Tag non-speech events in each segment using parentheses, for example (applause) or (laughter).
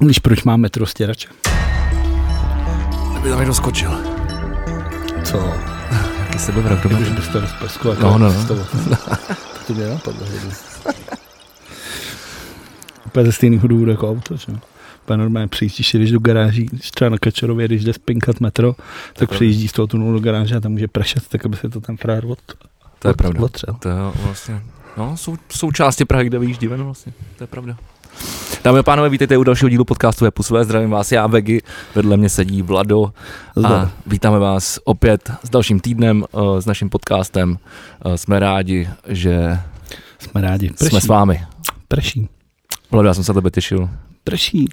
Víš, proč má metro stěrače? Aby tam někdo skočil. Co? Jaký sebevrak do Jakože dostal z pesku a No, no, (laughs) no. to, to mě napadlo. Úplně ze stejného důvodu jako auto, že? Úplně normálně přijíždíš, když do garáží, když třeba na Kačarově, když jde spinkat metro, tak je. přijíždí z toho tunelu do garáže a tam může pršet, tak aby se to tam frár od, To je od- pravda. otřel. To je vlastně, no, jsou, jsou části Prahy, kde vyjíždí ven vlastně, to je pravda. Dámy a pánové, vítejte u dalšího dílu podcastu Pusové. Zdravím vás, já Vegy, vedle mě sedí Vlado a vítáme vás opět s dalším týdnem, eh, s naším podcastem. Eh, Jsme rádi, že Jsme rádi. Prší. jsme s vámi. Prší. Vlado, já jsem se na tebe těšil. Prší.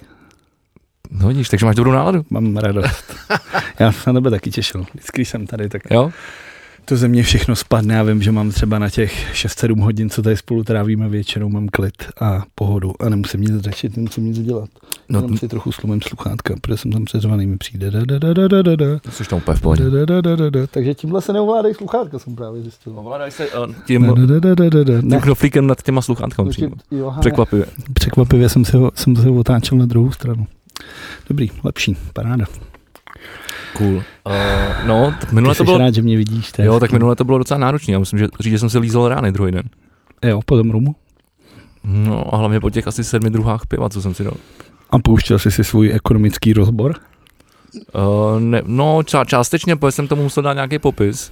No vidíš, takže máš dobrou náladu. Mám radost. (laughs) Já jsem se na tebe taky těšil. Vždycky jsem tady, tak Jo? To ze mě všechno spadne. Já vím, že mám třeba na těch 6-7 hodin, co tady spolu trávíme většinou, mám klid a pohodu a nemusím nic řešit, nemusím nic dělat. No, No, Jenom si trochu slumím sluchátka, protože jsem tam přeřvaný, mi přijde. Da, da, da, da, da, da, jsi tam úplně v pohodě. Da, da, da, da, da. Takže tímhle se neovládají sluchátka, jsem právě zjistil. Ovládaj se eh, tím, Da, da, da, da, da, da. tím Ne, knoflíkem nad těma sluchátkami Překvapivě. Překvapivě jsem se, ho, jsem se ho otáčel na druhou stranu. Dobrý, lepší, paráda. Cool. Uh, no, tak minule Ty to bylo... rád, že mě vidíš. to je Jo, tak minule to bylo docela náročné. Já myslím, že říct, že jsem se lízal rány druhý den. Jo, po tom rumu. No a hlavně po těch asi sedmi druhách piva, co jsem si dal. A pouštěl jsi si svůj ekonomický rozbor? Uh, ne, no, ča, částečně, protože jsem tomu musel dát nějaký popis,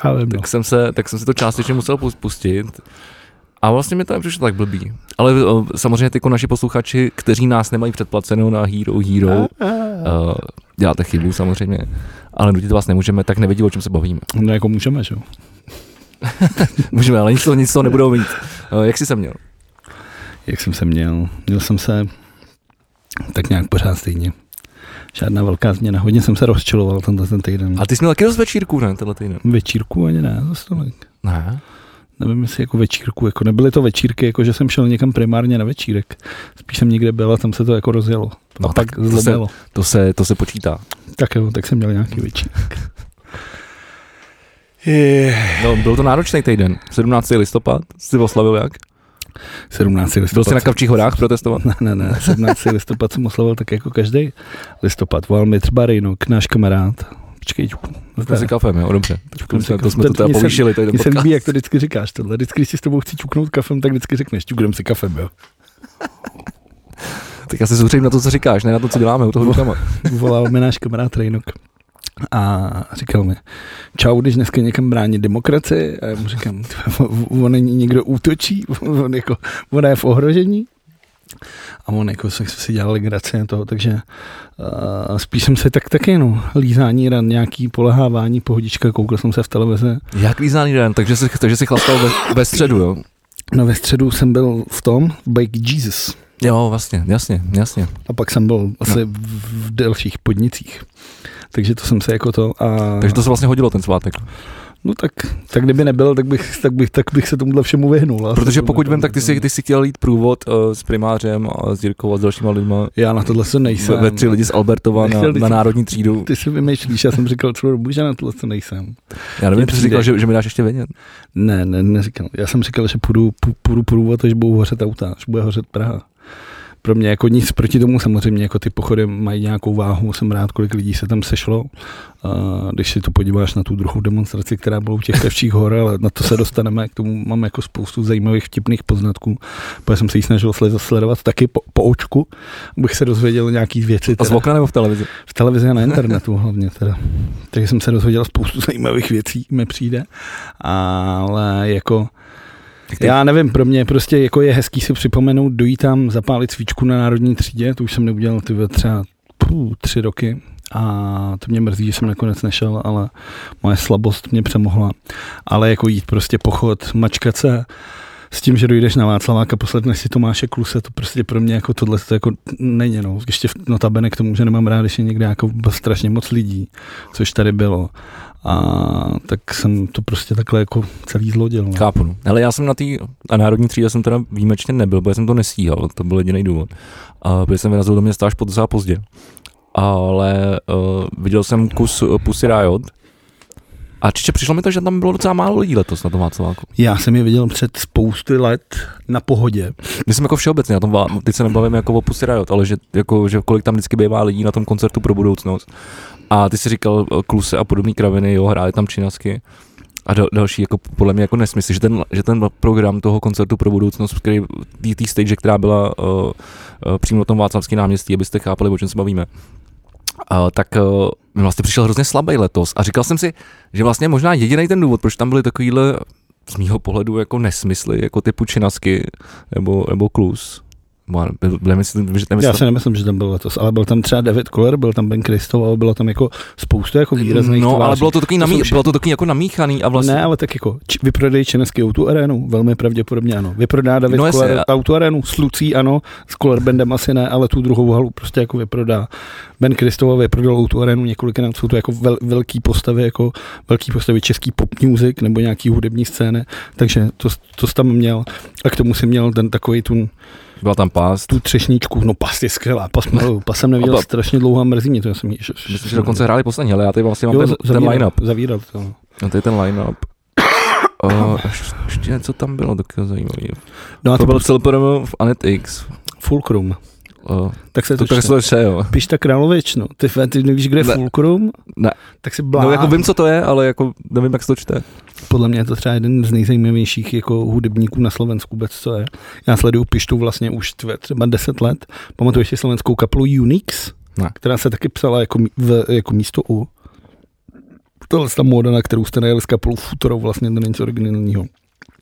Ale no. tak, jsem se, tak jsem si to částečně musel pus- pustit. A vlastně mi to nepřišlo tak blbý. Ale uh, samozřejmě ty naši posluchači, kteří nás nemají předplacenou na Hero Hero, uh, děláte chybu samozřejmě, ale nutit vás nemůžeme, tak nevědí, o čem se bavíme. No jako můžeme, že jo? (laughs) Můžeme, ale nic, to, nic to nebudou mít. Uh, jak jsi se měl? Jak jsem se měl? Měl jsem se tak nějak pořád stejně. Žádná velká změna. Hodně jsem se rozčiloval tenhle ten týden. A ty jsi měl taky dost večírků, ne, tenhle týden? Večírku ani ne, za stolik. Ne. Nevím, jestli jako večírku, jako nebyly to večírky, jako že jsem šel někam primárně na večírek. Spíš jsem někde byl a tam se to jako rozjelo. No a tak pak to se-. To se, to se počítá. Tak jo, tak jsem měl nějaký večírek. Je, No, byl to náročný týden. 17. listopad, jsi oslavil jak? 17. Byl listopad. jsi na Kavčích horách protestovat? Ne, ne, ne, 17. listopad jsem oslavil tak jako každý listopad. Volal mi třeba Rejnok, náš kamarád. Počkej. To si kafem, jo, dobře. Si To, to kafem. jsme to teda povýšili, tady podcast. líbí, jak to vždycky říkáš tohle. Vždycky, když si s tebou chci čuknout kafem, tak vždycky řekneš, čuknem si kafem, jo. Tak já se soustředím na to, co říkáš, ne na to, co děláme u toho rukama. Volal mi náš kamarád Rejnok a říkal mi, čau, když dneska někam bránit demokracii, a já mu říkám, on není někdo útočí, on, jako, ona je v ohrožení. A on jako se si dělal legraci na toho, takže uh, spíš jsem se tak taky, no, lízání ran, nějaký polehávání, pohodička, koukal jsem se v televizi. Jak lízaný den, takže jsi, takže jsi chlastal ve, ve středu, jo? No ve středu jsem byl v tom, v Bake Jesus. Jo, vlastně, jasně, jasně. A pak jsem byl asi v, v delších podnicích. Takže to jsem se jako to a... Takže to se vlastně hodilo ten svátek. No tak, tak kdyby nebyl, tak bych, tak bych, tak bych se tomuhle všemu vyhnul. Protože to- pokud vím, tak ty jsi, ty jsi chtěl jít průvod uh, s primářem a s Jirkou a s dalšíma lidma Já na tohle se nejsem. ve, tři lidi z Albertova na, na národní třídu. Ty si vymýšlíš, já jsem říkal celou dobu, že na tohle se nejsem. Já nevím, ty jsi říkal, že, že mi dáš ještě vědět. Ne, ne, neříkal. Já jsem říkal, že půjdu, pů- půjdu průvod, až budou hořet auta, až bude hořet Praha. Pro mě jako nic proti tomu samozřejmě, jako ty pochody mají nějakou váhu, jsem rád, kolik lidí se tam sešlo. A když si to podíváš na tu druhou demonstraci, která byla u těch Levčích hor, ale na to se dostaneme, k tomu mám jako spoustu zajímavých vtipných poznatků, protože jsem se jí snažil sled- sledovat taky po, po očku, abych se dozvěděl nějaký věci. A z teda. okna nebo v televizi? V televizi a na internetu hlavně teda. Takže jsem se dozvěděl spoustu (laughs) zajímavých věcí, mi přijde, ale jako ty- já nevím, pro mě prostě jako je hezký si připomenout, dojít tam, zapálit svíčku na národní třídě, to už jsem neudělal ty třeba pů, tři roky a to mě mrzí, že jsem nakonec nešel, ale moje slabost mě přemohla. Ale jako jít prostě pochod, mačkat se, s tím, že dojdeš na Václaváka, posledneš si Tomáše Kluse, to prostě pro mě jako tohle to jako není, no. Ještě notabene k tomu, že nemám rád, když je někde jako strašně moc lidí, což tady bylo. A tak jsem to prostě takhle jako celý zlodil. No. Chápu. no. Ale já jsem na té a národní třídě jsem teda výjimečně nebyl, protože jsem to nestíhal, to byl jediný důvod. A protože jsem vyrazil do města až po docela pozdě. Ale uh, viděl jsem kus uh, Pussy Riot A čiče, přišlo mi to, že tam bylo docela málo lidí letos na tom Václaváku. Já jsem je viděl před spousty let na pohodě. Myslím jako všeobecně na tom, teď se nebavíme jako o Pussy Riot, ale že, jako, že kolik tam vždycky bývá lidí na tom koncertu pro budoucnost. A ty si říkal eh, Kluse a podobné kraviny, jo, hráli tam činasky. A dal, další, jako podle mě jako nesmysl, že ten, že ten program toho koncertu pro budoucnost, který, tý stage, která byla uh, uh, přímo na tom Václavském náměstí, abyste chápali, o čem se bavíme, uh, tak uh, vlastně přišel hrozně slabý letos. A říkal jsem si, že vlastně možná jediný ten důvod, proč tam byly takovýhle z mýho pohledu jako nesmysly, jako typu činasky nebo, nebo klus. Byl, byl, myslím, že tam Já si nemyslím, že tam byl letos, ale byl tam třeba David Kohler, byl tam Ben Kristov a bylo tam jako spoustu jako výrazných No, ale tváří. bylo to takový, namí, bylo to takový jako namíchaný a vlastně... Ne, ale tak jako či, vyprodej Čenesky Auto Arenu, velmi pravděpodobně ano. Vyprodá David No Kohler a- Auto Arenu, s Lucí ano, s Kohler Bandem asi ne, ale tu druhou halu prostě jako vyprodá. Ben Kristova vyprodal Auto Arenu několikrát, jsou to jako vel, velký postavy, jako velký postavy český pop music nebo nějaký hudební scény, takže to, to tam měl. A k tomu si měl ten takový tu, Byla tam pás. tu třešničku, no pas je skvělá, pas, miluju, pas jsem neviděl A pa- strašně dlouho a mrzí mě to, já jsem jí, že, Myslím, že dokonce hráli poslední, ale já tady vlastně mám jo, ten, za- ten zavíral- line-up. Zavíral to. no. No, to je ten line-up. (coughs) Uh, ještě něco tam bylo takového zajímavého. No a To to byl celý v Anet X. Fulcrum. Uh, Tak se to to, tak se vše, jo. Pišta Královič, no. Ty, ty nevíš, kde je Ne. Fulcrum? Ne. Tak si blá. No jako vím, co to je, ale jako nevím, jak se to čte. Podle mě je to třeba jeden z nejzajímavějších jako hudebníků na Slovensku vůbec, co je. Já sleduju Pištu vlastně už tve, třeba 10 let. Pamatuješ si slovenskou kapelu Unix? Ne. Která se taky psala jako, v, jako místo U. Tohle je ta móda, na kterou jste najeli s kapelou Futuro, vlastně to není nic originálního.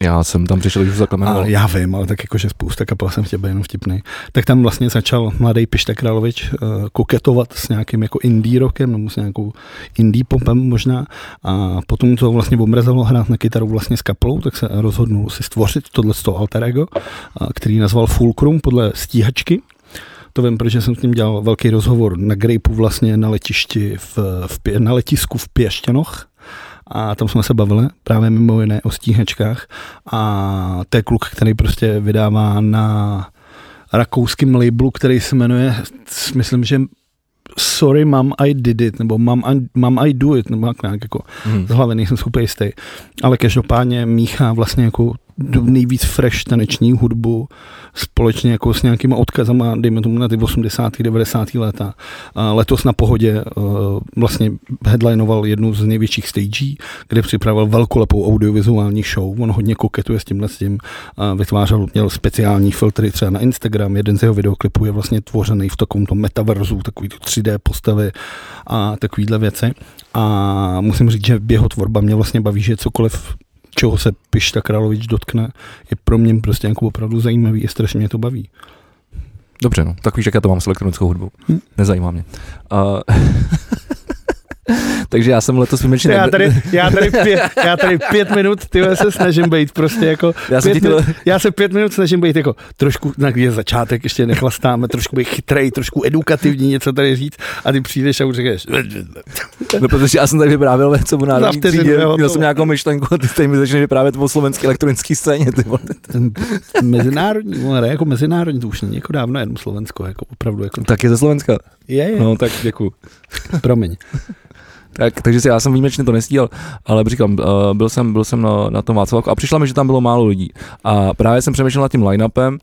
Já jsem tam přišel, když už jmenoval. já vím, ale tak jakože spousta kapel jsem chtěl být jenom vtipný. Tak tam vlastně začal mladý Pišta Královič uh, koketovat s nějakým jako indie rockem nebo s nějakou indie popem možná. A potom to vlastně omrzelo hrát na kytaru vlastně s kapelou, tak se rozhodnul si stvořit tohle alter ego, uh, který nazval Fulcrum podle stíhačky. To vím, protože jsem s ním dělal velký rozhovor na Grapeu vlastně na letišti v, v, na letisku v Pěštěnoch a tam jsme se bavili právě mimo jiné o stíhačkách a to je kluk, který prostě vydává na rakouském labelu, který se jmenuje, myslím, že Sorry Mom I Did It, nebo Mom I, Mom I Do It, nebo jak nějak jako Hmm. z hlavy, nejsem úplně jistý. Ale každopádně míchá vlastně jako nejvíc fresh taneční hudbu společně jako s nějakýma odkazama, dejme tomu na ty 80. 90. léta. A letos na pohodě uh, vlastně headlinoval jednu z největších stagí, kde připravil velkolepou audiovizuální show. On hodně koketuje s tímhle s tím. A vytvářel, měl speciální filtry třeba na Instagram. Jeden z jeho videoklipů je vlastně tvořený v takovémto metaverzu, takový tu 3D postavy a takovýhle věci. A musím říct, že jeho tvorba mě vlastně baví, že cokoliv čeho se Pišta Královič dotkne, je pro mě prostě jako opravdu zajímavý a strašně mě to baví. Dobře, no. Tak víš, jak já to mám s elektronickou hudbou. Hm. Nezajímá mě. Uh, (laughs) (laughs) takže já jsem letos výjimečně... Já tady, já, tady (laughs) pět, já tady pět minut ty se snažím být prostě jako Já pět minut, já se pět minut snažím být jako trošku, na je začátek, ještě nechlastáme, trošku být chytrej, trošku edukativní, něco tady říct a ty přijdeš a už řekneš, No, protože já jsem tady vyprávěl něco o národní vteřinu třídě, je měl jsem nějakou myšlenku a ty tady mi začneš vyprávět o slovenské elektronické scéně. Ty vole. mezinárodní, ne, jako mezinárodní, to už není jako dávno jenom Slovensko, jako opravdu, jako Tak je ze Slovenska. je, je, No tak děkuju. promiň. Tak, takže si já jsem výjimečně to nestíhal, ale říkám, uh, byl jsem, byl jsem na, na tom Václaváku a přišla mi, že tam bylo málo lidí. A právě jsem přemýšlel nad tím line-upem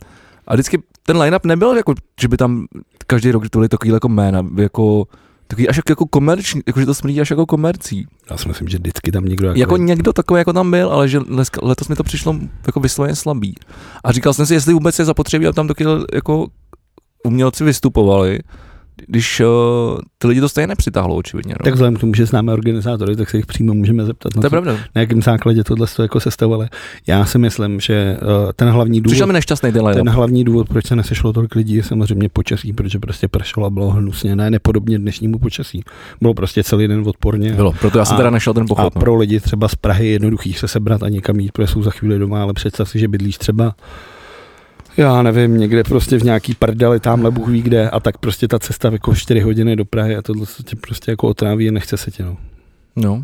a vždycky ten line-up nebyl jako, že by tam každý rok byly takový jako jména, jako takový až jako, komerční, jako že to smrdí až jako komercí. Já si myslím, že vždycky tam někdo jako, Jako někdo takový jako tam byl, ale že letos mi to přišlo jako vysloveně slabý. A říkal jsem si, jestli vůbec je zapotřebí, aby tam taky jako umělci vystupovali, když uh, ty lidi to stejně nepřitáhlo, očividně. No. tak vzhledem k tomu, že známe organizátory, tak se jich přímo můžeme zeptat, to na, pravda. na jakém základě tohle to jako sestavovali. Já si myslím, že uh, ten hlavní důvod, Přišel mi nešťastný ten ten hlavní důvod, proč se nesešlo tolik lidí, je samozřejmě počasí, protože prostě pršelo a bylo hnusně, ne nepodobně dnešnímu počasí. Bylo prostě celý den odporně. Bylo, proto já jsem A- teda našel ten A pochod. no. pro lidi třeba z Prahy je jednoduchý se sebrat a někam jít, protože jsou za chvíli doma, ale představ si, že bydlíš třeba já nevím, někde prostě v nějaký prdeli, tamhle Bůh ví kde a tak prostě ta cesta jako 4 hodiny do Prahy a tohle se tě prostě jako otráví a nechce se tě, no. No.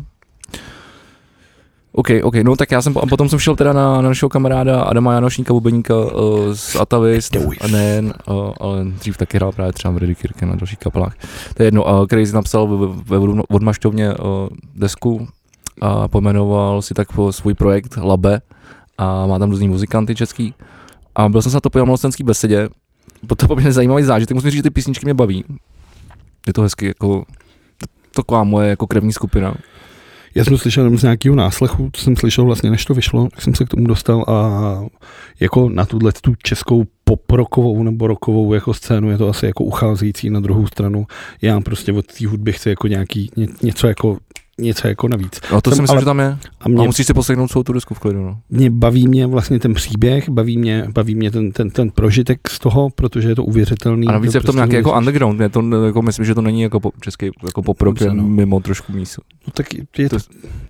OK, OK, no tak já jsem, a potom jsem šel teda na, na našeho kamaráda Adama Janošníka, bubeníka uh, z Atavist, Dois. a nejen, uh, ale dřív taky hrál právě třeba v Reddy Kirken a dalších kapelách. To je jedno, uh, si napsal ve, ve, odmaštovně uh, desku a pojmenoval si tak svůj projekt Labe a má tam různý muzikanty český. A byl jsem se na to po mocenský besedě. Byl to poměrně zajímavý zážitek, musím říct, že ty písničky mě baví. Je to hezky, jako taková moje jako krevní skupina. Já jsem slyšel z nějakého náslechu, to jsem slyšel vlastně, než to vyšlo, tak jsem se k tomu dostal a jako na tuhle tu českou poprokovou nebo rokovou jako scénu je to asi jako ucházející na druhou stranu. Já prostě od té hudby chci jako nějaký, ně, něco jako něco jako navíc. No to jsem, si myslím, ale, že tam je. A, mě, a musíš si poslechnout celou tu disku v klidu. No. Mě baví mě vlastně ten příběh, baví mě, baví mě ten, ten, ten prožitek z toho, protože je to uvěřitelný. A navíc je v tom prostě nějaký jako underground, je to, jako myslím, že to není jako po, český jako poprok, Dobře, no. mimo trošku mísu. No, tak je to,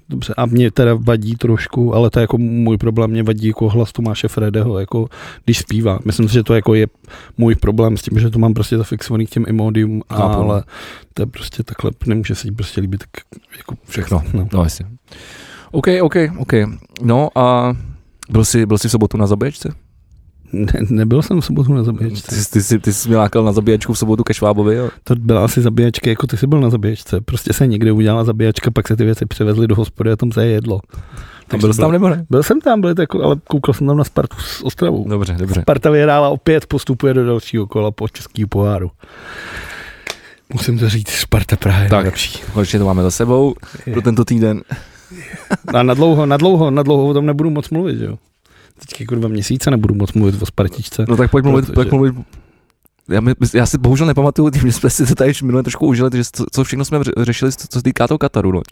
dobře. A mě teda vadí trošku, ale to je jako můj problém, mě vadí jako hlas Tomáše Fredeho, jako když zpívá. Myslím si, že to jako je můj problém s tím, že to mám prostě zafixovaný k těm Imodium, no. ale to je prostě takhle, nemůže se prostě líbit tak jako Všechno. No. No jasně. OK, OK, OK. No a byl jsi, byl jsi v sobotu na zabíječce? Ne, nebyl jsem v sobotu na Ty, zabíječce. jsi- ty, jsi, ty jsi mě lákal na zabíječku v sobotu ke Švábovi, jo? To byla asi zabíjačka, jako ty jsi byl na zabíjačce. Prostě se někde udělala zabíjačka, pak se ty věci přivezly do hospody a tam se je jedlo. A byl jsi tam nebo ne? Byl jsem tam, byl jako, ale koukal jsem tam na Spartu s Ostravou. Dobře, dobře. Sparta vyhrála opět, postupuje do dalšího kola po český poháru. Musím to říct, Sparta Praha je Tak. nejlepší. Konečně to máme za sebou pro tento týden. A na dlouho, na dlouho, na dlouho o tom nebudu moc mluvit, že jo. Teď jako dva měsíce nebudu moc mluvit o Spartičce. No tak pojď mluvit, Protože- pojď mluvit. Já, my, já si bohužel nepamatuju, tím, že jsme si to tady už minule trošku užili, že co, co všechno jsme ře- řešili, co, co se týká toho Kataru, no.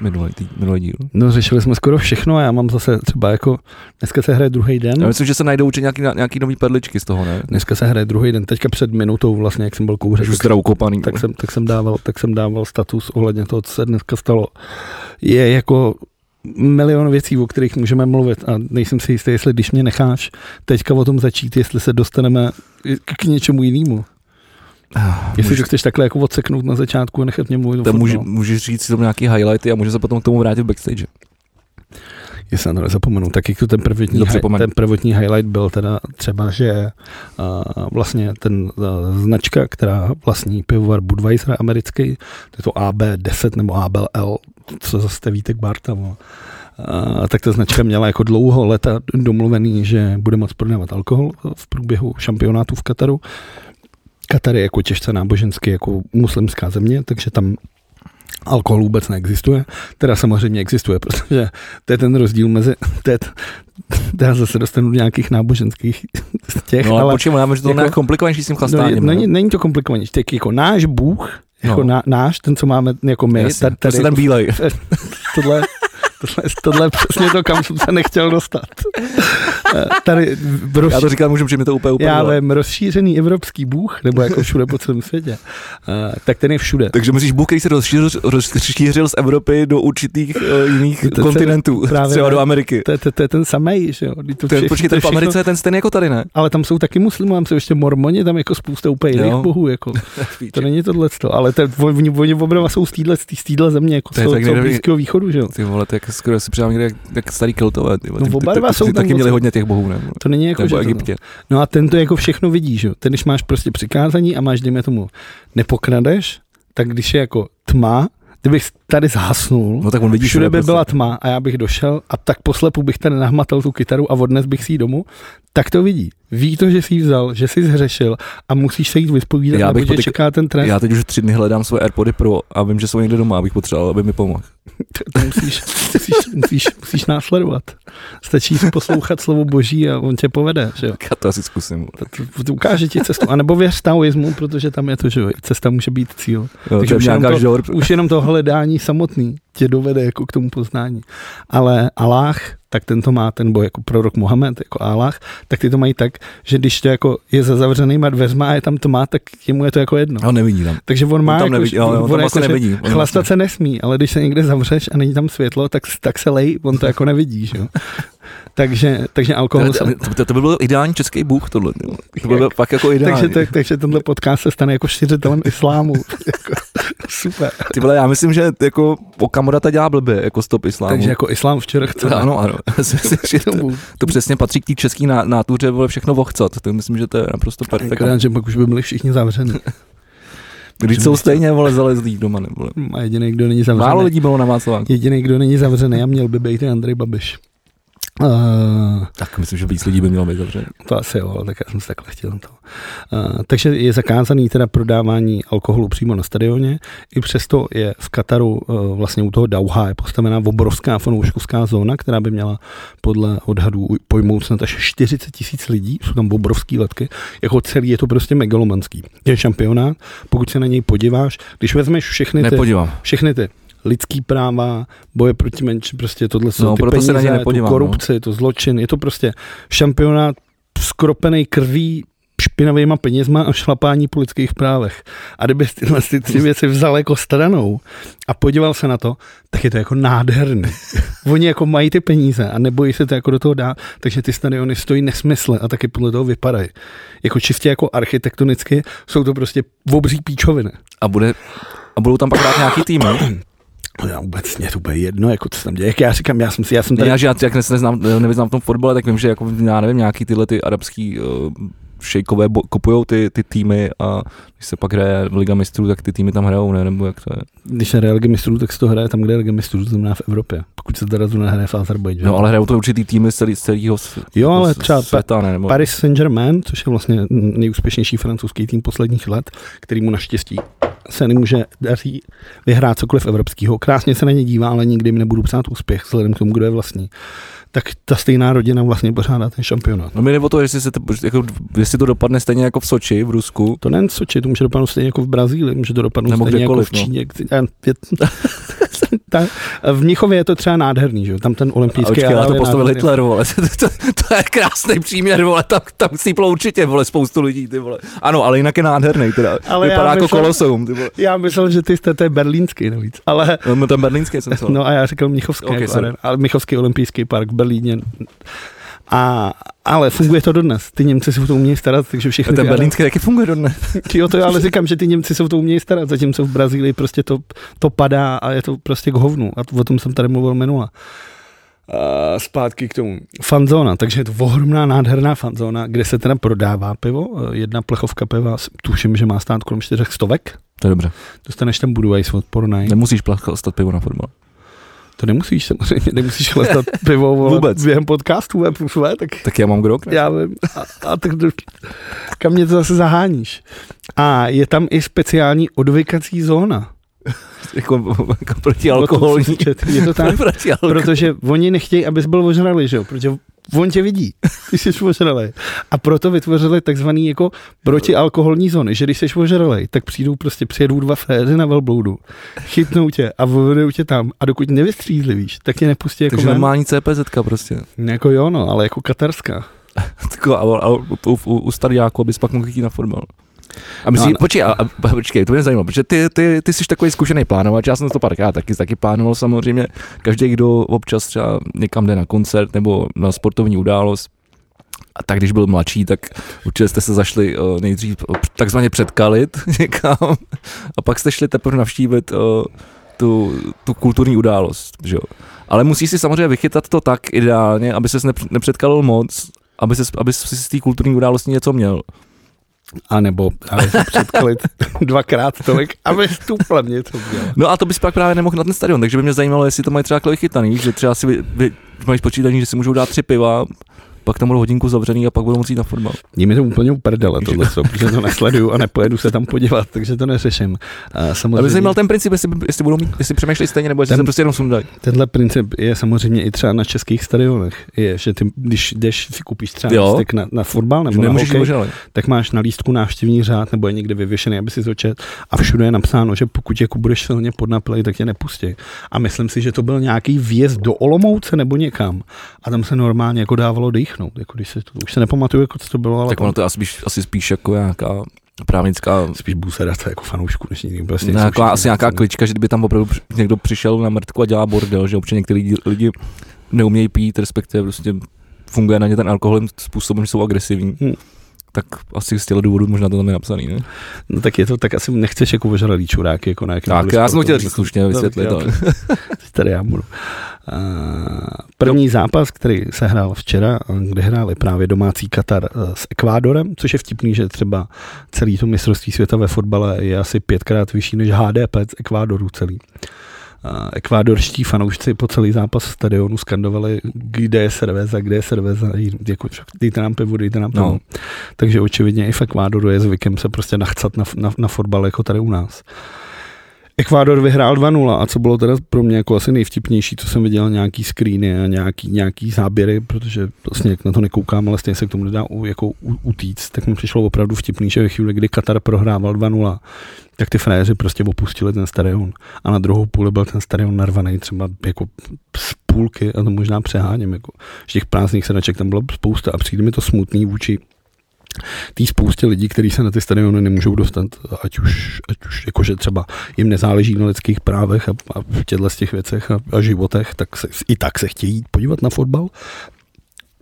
Minulý, tý, minulý díl. No řešili jsme skoro všechno a já mám zase třeba jako, dneska se hraje druhý den. Já myslím, že se najdou určitě nějaký, nějaký nový perličky z toho, ne? Dneska se hraje druhý den, teďka před minutou vlastně, jak jsem byl kouřit, Už ukopaný. tak jsem, tak jsem, dával, tak jsem dával status ohledně toho, co se dneska stalo. Je jako milion věcí, o kterých můžeme mluvit a nejsem si jistý, jestli když mě necháš teďka o tom začít, jestli se dostaneme k něčemu jinému. Ah, Jestli to chceš takhle jako odseknout na začátku a nechat mě mluvit to může, můžeš říct si tam nějaký highlighty a může se potom k tomu vrátit v backstage. Jestli na to nezapomenu, tak jako ten prvotní, hi- ten prvotní highlight byl teda třeba, že uh, vlastně ten uh, značka, která vlastní pivovar Budweiser americký, to je to AB10 nebo ABL, co zase Vítek Barta, vole. Uh, tak ta značka měla jako dlouho leta domluvený, že bude moc prodávat alkohol v průběhu šampionátu v Kataru. Katar je jako těžce nábožensky jako muslimská země, takže tam alkohol vůbec neexistuje. Teda samozřejmě existuje, protože to je ten rozdíl mezi, to je, to já zase dostanu do nějakých náboženských těch, No ale, máme, že to jako- je komplikovanější s tím no, chlastáním. není, no, není to komplikovanější. Tak jako náš Bůh, jako No. na, náš, ten, co máme jako my, Jasně, tady, to tady je ten bílej. (laughs) tohle, tohle, tohle je přesně to, kam jsem se nechtěl dostat. Eh, Tady v roz, Já to říkám, můžu, že mi to úplně úplně. já vím, rozšířený evropský Bůh, nebo jako všude po celém světě, uh, tak ten je všude. Takže myslíš, Bůh, který se rozšířil, rozšířil z Evropy do určitých uh, jiných To- to- kontinentů, právě třeba do Ameriky. To, je- to, to je ten samý, že jo? To Ten, vše- počkej, ten v Americe je ten stejný jako tady, ne? Ale tam jsou taky muslimové, tam jsou ještě mormoni, tam jako spousta úplně jiných bohů, jako. (laughs) To není tohle, ale to, oni, oni oba jsou z téhle, země, jako To je z toho- tak blízkého východu, že jo. Ty vole, jak skoro si přidám někde jak, jak starý keltové. Ty. No, Ty- oba ty- dva ty- jsou ty taky měli hodně těch bohů, ne? To není jako, Nebo že to, Egyptě. No a ten to jako všechno vidí, že jo. Ten, když máš prostě přikázání a máš, dejme tomu, nepokradeš, tak když je jako tma, kdybych tady zhasnul, No tak on vidí všude by prostě. byla tma a já bych došel a tak poslepu bych tady nahmatal tu kytaru a odnes bych si ji domů, tak to vidí. Ví to, že jsi ji vzal, že jsi zhřešil a musíš se jít vyspovídat, Já nebo bych tě potyk- čeká ten trest. Já teď už tři dny hledám svoje Airpody Pro a vím, že jsou někde doma, abych potřeboval, aby mi pomohl. To, musíš, musíš, musíš, musíš následovat. Stačí poslouchat slovo boží a on tě povede, že jo. Já to asi zkusím. To, to, to ukáže ti cestu. A nebo věř taoismu, protože tam je to, že jo, cesta může být cíl. Jo, Takže už jenom to- žor. Už jenom to hledání samotný tě dovede jako k tomu poznání. Ale Allah, tak ten to má, ten boj jako prorok Mohamed, jako Allah, tak ty to mají tak, že když to jako je za zavřenýma dveřma a je tam tma, tak jemu je to jako jedno. No nevidí tam. Takže on má On tam jako, nevidí, jo, jo, on tam on že nevidí. On Chlastat se nesmí, ale když se někde zavřeš a není tam světlo, tak, tak se lej, on to jako nevidí, že jo. (laughs) takže, takže alkohol... To, to, to, to by byl ideální český bůh tohle. To by byl fakt jako ideální. takže, tak, takže tenhle podcast se stane jako šiřitelem islámu. (laughs) jako, super. Ty vole, já myslím, že jako Okamura dělá blbě, jako stop islámu. Takže jako islám včera chce. ano, ano. (laughs) To, to přesně patří k té české ná, nátuře, vole, všechno vochcat. To myslím, že to je naprosto perfektní. Že pak už by byli všichni zavřeni. (laughs) Když jsou stejně, vole, zalezlí doma, nebo A jediný, kdo není zavřený. Málo lidí bylo na Václaváku. Jediný, kdo není zavřený a měl by být Andrej Babiš. Uh, Tak myslím, že víc lidí by mělo být zavřený. to asi jo, ale tak já jsem si takhle chtěl to. Uh, takže je zakázaný teda prodávání alkoholu přímo na stadioně. I přesto je v Kataru uh, vlastně u toho Dauha je postavená obrovská fanouškovská zóna, která by měla podle odhadů pojmout snad až 40 tisíc lidí. Jsou tam obrovský letky. Jako celý je to prostě megalomanský. Je šampionát, pokud se na něj podíváš, když vezmeš všechny ty, Nepodívám. všechny ty lidský práva, boje proti menším, prostě tohle jsou No, ty proto se peníze, na ně nepodívám, no. korupci, to zločin, je to prostě šampionát skropený krví, špinavýma penězma a šlapání po lidských právech. A kdyby tyhle ty tři věci vzal jako stranou a podíval se na to, tak je to jako nádherný. (laughs) Oni jako mají ty peníze a nebojí se to jako do toho dát, takže ty stadiony stojí nesmysle a taky podle toho vypadají. Jako čistě jako architektonicky jsou to prostě obří píčoviny. A, bude, a budou tam pak hrát nějaký týmy. (clears throat) No já vůbec mě to bude jedno, jako co se tam děje. Jak já říkám, já jsem si, já jsem tady, já, že já jak neznám, nevyznám v tom fotbale, tak vím, že jako, já nevím, nějaký tyhle ty arabský uh, šejkové bo- kupujou ty, ty týmy a když se pak hraje Liga mistrů, tak ty týmy tam hrajou, ne? Nebo jak to je. když je Real Ligy mistrů, tak se to hraje tam, kde je Liga mistrů, to znamená v Evropě. Pokud se teda to nehraje v Azerbajdžánu. No ale hrajou to určitý týmy z celý, celého Jo, ale s- třeba světa, ne? Nebo, Paris Saint-Germain, což je vlastně nejúspěšnější francouzský tým posledních let, který mu naštěstí se nemůže daří vyhrát cokoliv evropského. Krásně se na ně dívá, ale nikdy jim nebudu psát úspěch, vzhledem k tomu, kdo je vlastní. Tak ta stejná rodina vlastně pořádá ten šampionát. No mi jde o to, jestli, se to, jako, jestli to dopadne stejně jako v Soči, v Rusku, To nejen v Soči, to může dopadnout stejně jako v Brazílii, může to dopadnout Nebo stejně jako kdekoliv, v no. Číně. No. (laughs) Ta, v Mnichově je to třeba nádherný, že tam ten olympijský očkej, ale to postavil. Hitler, vole. (laughs) To, to, to, je krásný příměr, vole. Tam, tam síplo určitě, vole, spoustu lidí, ty vole. Ano, ale jinak je nádherný, teda. Ale já Vypadá jako myslel- koloseum, ty vole. Já myslel, že ty jste to je berlínský navíc, ale No, ten berlínský jsem (laughs) to. No a já říkal Mnichovský, Ok, okay, jako ale Mnichovský olympijský park v Berlíně. A, ale funguje to dodnes. Ty Němci se o to umějí starat, takže všechny ten berlínský taky funguje dodnes. (laughs) Jo, to já ale (laughs) říkám, že ty Němci se o to umějí starat, zatímco v Brazílii prostě to, to padá a je to prostě k hovnu. A o tom jsem tady mluvil minule. A zpátky k tomu. Fanzóna, takže je to ohromná, nádherná fanzóna, kde se teda prodává pivo. Jedna plechovka piva, tuším, že má stát kolem čtyřech stovek. To je dobře. Dostaneš tam Budweiser od Pornaj. Nemusíš plastat pivo na fotbal. To nemusíš samozřejmě, nemusíš chlestat pivo Vůbec. během podcastu, plus, vole, tak Tak já mám grok, ne? já vím. A, a tak kam mě to zase zaháníš? A je tam i speciální odvykací zóna. (laughs) Jako, jako proti O tom alkoholní. jsem četl, Je to (laughs) tak? Protože oni nechtějí, abys byl ožralý, že jo? Protože on tě vidí, (laughs) když jsi ožralý. A proto vytvořili takzvaný jako protialkoholní zóny, že když jsi ožralý, tak přijdou prostě, přijedou dva frézy na velbloudu, chytnou tě a vyvedou tě tam a dokud nevystřízlivíš, tak tě nepustí jako Takže ven. normální CPZ prostě. Jako jo, no, ale jako katarská. Tako, a, a, u, u, u starďáku, abys pak mohl jít na fotbal. A myslí, No, no, počkej, a, a, (laughs) počkej, to mě zajímalo, protože ty, ty, ty jsi takový zkušený plánovač, já jsem to párkrát taky, taky plánoval samozřejmě, každý, kdo občas třeba někam jde na koncert nebo na sportovní událost, a tak když byl mladší, tak určitě jste se zašli uh, nejdřív uh, takzvaně předkalit (laughs) někam a pak jste šli teprve navštívit uh, tu, tu kulturní událost, že jo. Ale musíš si samozřejmě vychytat to tak ideálně, aby ses nepř- nepředkalil moc, aby, ses, aby si z té kulturní události něco měl. A nebo ale (laughs) předkalit dvakrát tolik, aby stupla něco dělal. No a to bys pak právě nemohl na ten stadion, takže by mě zajímalo, jestli to mají třeba takhle vychytaný, že třeba si vy, vy, mají spočítaný, že si můžou dát tři piva, pak tam budou hodinku zavřený a pak budou moci jít na fotbal. Je mi to úplně uprdele (laughs) tohle, co, protože to nesleduju a nepojedu se tam podívat, takže to neřeším. A Ale by samozřejmě, zajímal ten princip, jestli, jestli budou mít, jestli přemýšlejí stejně, nebo jestli Ten- se prostě jenom sundají. tenhle princip je samozřejmě i třeba na českých stadionech. Je, že ty, když jdeš, si koupíš třeba Jo. lístek na, na fotbal nebo na nemůžeš hokej, ožrali. tak máš na lístku návštěvní řád nebo je někde vyvěšený, aby si zočet a všude je napsáno, že pokud jako budeš silně podnapilej, tak tě nepustí. A myslím si, že to byl nějaký vjezd do Olomouce nebo někam a tam se normálně jako dávalo dýchnout. Jako když se to, už se nepamatuju, jako co to bylo, ale Tak ono to je asi, spíš- asi spíš jako nějaká právnická, spíš buserace jako fanoušku, než někdy prostě nějaká, jsou asi všichni nějaká nechcení. klička, že kdyby tam opravdu někdo přišel na mrtku a dělá bordel, že občas některý lidi, lidi neumějí pít, respektive prostě funguje na ně ten alkohol způsobem, že jsou agresivní. Hmm. Tak asi z těchto důvodů možná to tam je napsaný, ne? No tak je to, tak asi nechceš jako ožralý čurák, jako na jakém Tak, já jsem to chtěl říct slušně vysvětlit. No, ale- (laughs) Tady já budu. Uh, první zápas, který se hrál včera, kde hráli právě domácí Katar eh, s Ekvádorem, což je vtipný, že třeba celý to mistrovství světa ve fotbale je asi pětkrát vyšší než HDP z Ekvádoru celý. Uh, ekvádorští fanoušci po celý zápas v stadionu skandovali, kde je servéza, kde je servéza, jako, dejte nám pivo, dejte nám pivo. No. No. Takže očividně i v Ekvádoru je zvykem se prostě nachcat na, na, na fotbal jako tady u nás. Ekvádor vyhrál 2-0 a co bylo teda pro mě jako asi nejvtipnější, co jsem viděl nějaký screeny a nějaký, nějaký záběry, protože vlastně jak na to nekoukám, ale stejně se k tomu nedá u, jako u, utíct, tak mi přišlo opravdu vtipný, že ve chvíli, kdy Katar prohrával 2-0, tak ty frajeři prostě opustili ten stadion a na druhou půli byl ten stadion narvaný třeba jako z půlky a to možná přeháním, jako, že těch prázdných sedaček tam bylo spousta a přijde mi to smutný vůči té spoustě lidí, kteří se na ty stadiony nemůžou dostat, ať už, ať už jakože třeba jim nezáleží na lidských právech a, a v těchto z těch věcech a, a životech, tak se, i tak se chtějí podívat na fotbal,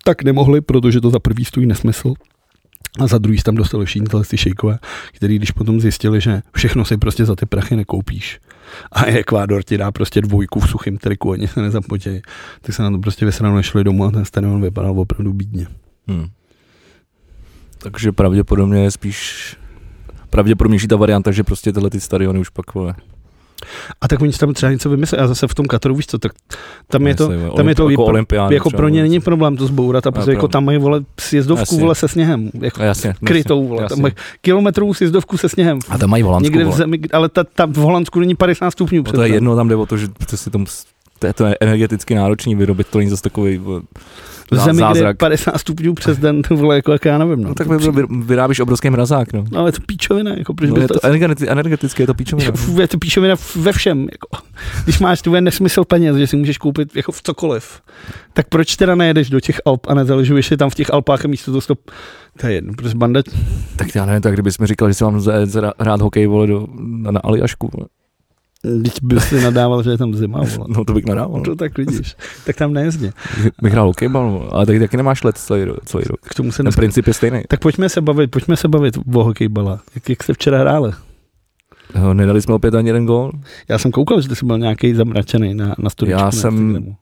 tak nemohli, protože to za prvý stojí nesmysl. A za druhý tam dostali všichni tyhle ty šejkové, který když potom zjistili, že všechno si prostě za ty prachy nekoupíš. A Ekvádor ti dá prostě dvojku v suchým triku, ani se nezapotějí. Tak se na to prostě vysrano šli domů a ten stadion vypadal opravdu bídně. Hmm. Takže pravděpodobně je spíš pravděpodobnější ta varianta, že prostě tyhle ty stadiony už pak vole, A tak oni tam třeba něco vymysleli. A zase v tom Kataru, víš co, tak tam je to, tam je to jako jako, olympiáda jako pro ně není problém to zbourat, a protože jako tam mají vole sjezdovku Jasně. vole se sněhem, jako jasně, krytou vole, jasně. tam mají kilometrovou sjezdovku se sněhem. A tam mají v Holandsku, Někde v zemi, ale ta, ta v Holandsku není 50 stupňů. No to je jedno, tam jde o to, že si tam to je to energeticky náročný vyrobit, to není zase takový v zemi, kde je zázrak. 50 stupňů přes den, to vole, jako jak já nevím. No, No, tak vy- vyrábíš obrovský mrazák, no. No, ale je to píčovina, jako proč no by je to... to energeti- energeticky, je to píčovina. (laughs) je to píčovina ve všem. Jako. Když máš tu nesmysl peněz, že si můžeš koupit jako v cokoliv, tak proč teda nejedeš do těch Alp a nezaležuješ si tam v těch Alpách a místo to stop... To je jedno, protože banda... Tak já nevím, tak kdybys mi říkal, že si mám hrát hokej, vole, do, na, na Aljašku, vole. Teď bys si nadával, že je tam zima, vole. no to bych nadával. To tak vidíš. Tak tam nejezdě. Bych hrál hokejbal, ale taky, taky nemáš let celý, celý rok. K tomu se Ten princip je stejný. Tak pojďme se bavit, pojďme se bavit o hokejbala. Jak, jak jste včera hráli? Eh, Nedali jsme opět ani jeden gól. Já jsem koukal, že ty jsi byl nějaký zamračený na, na studičku. Já jsem-.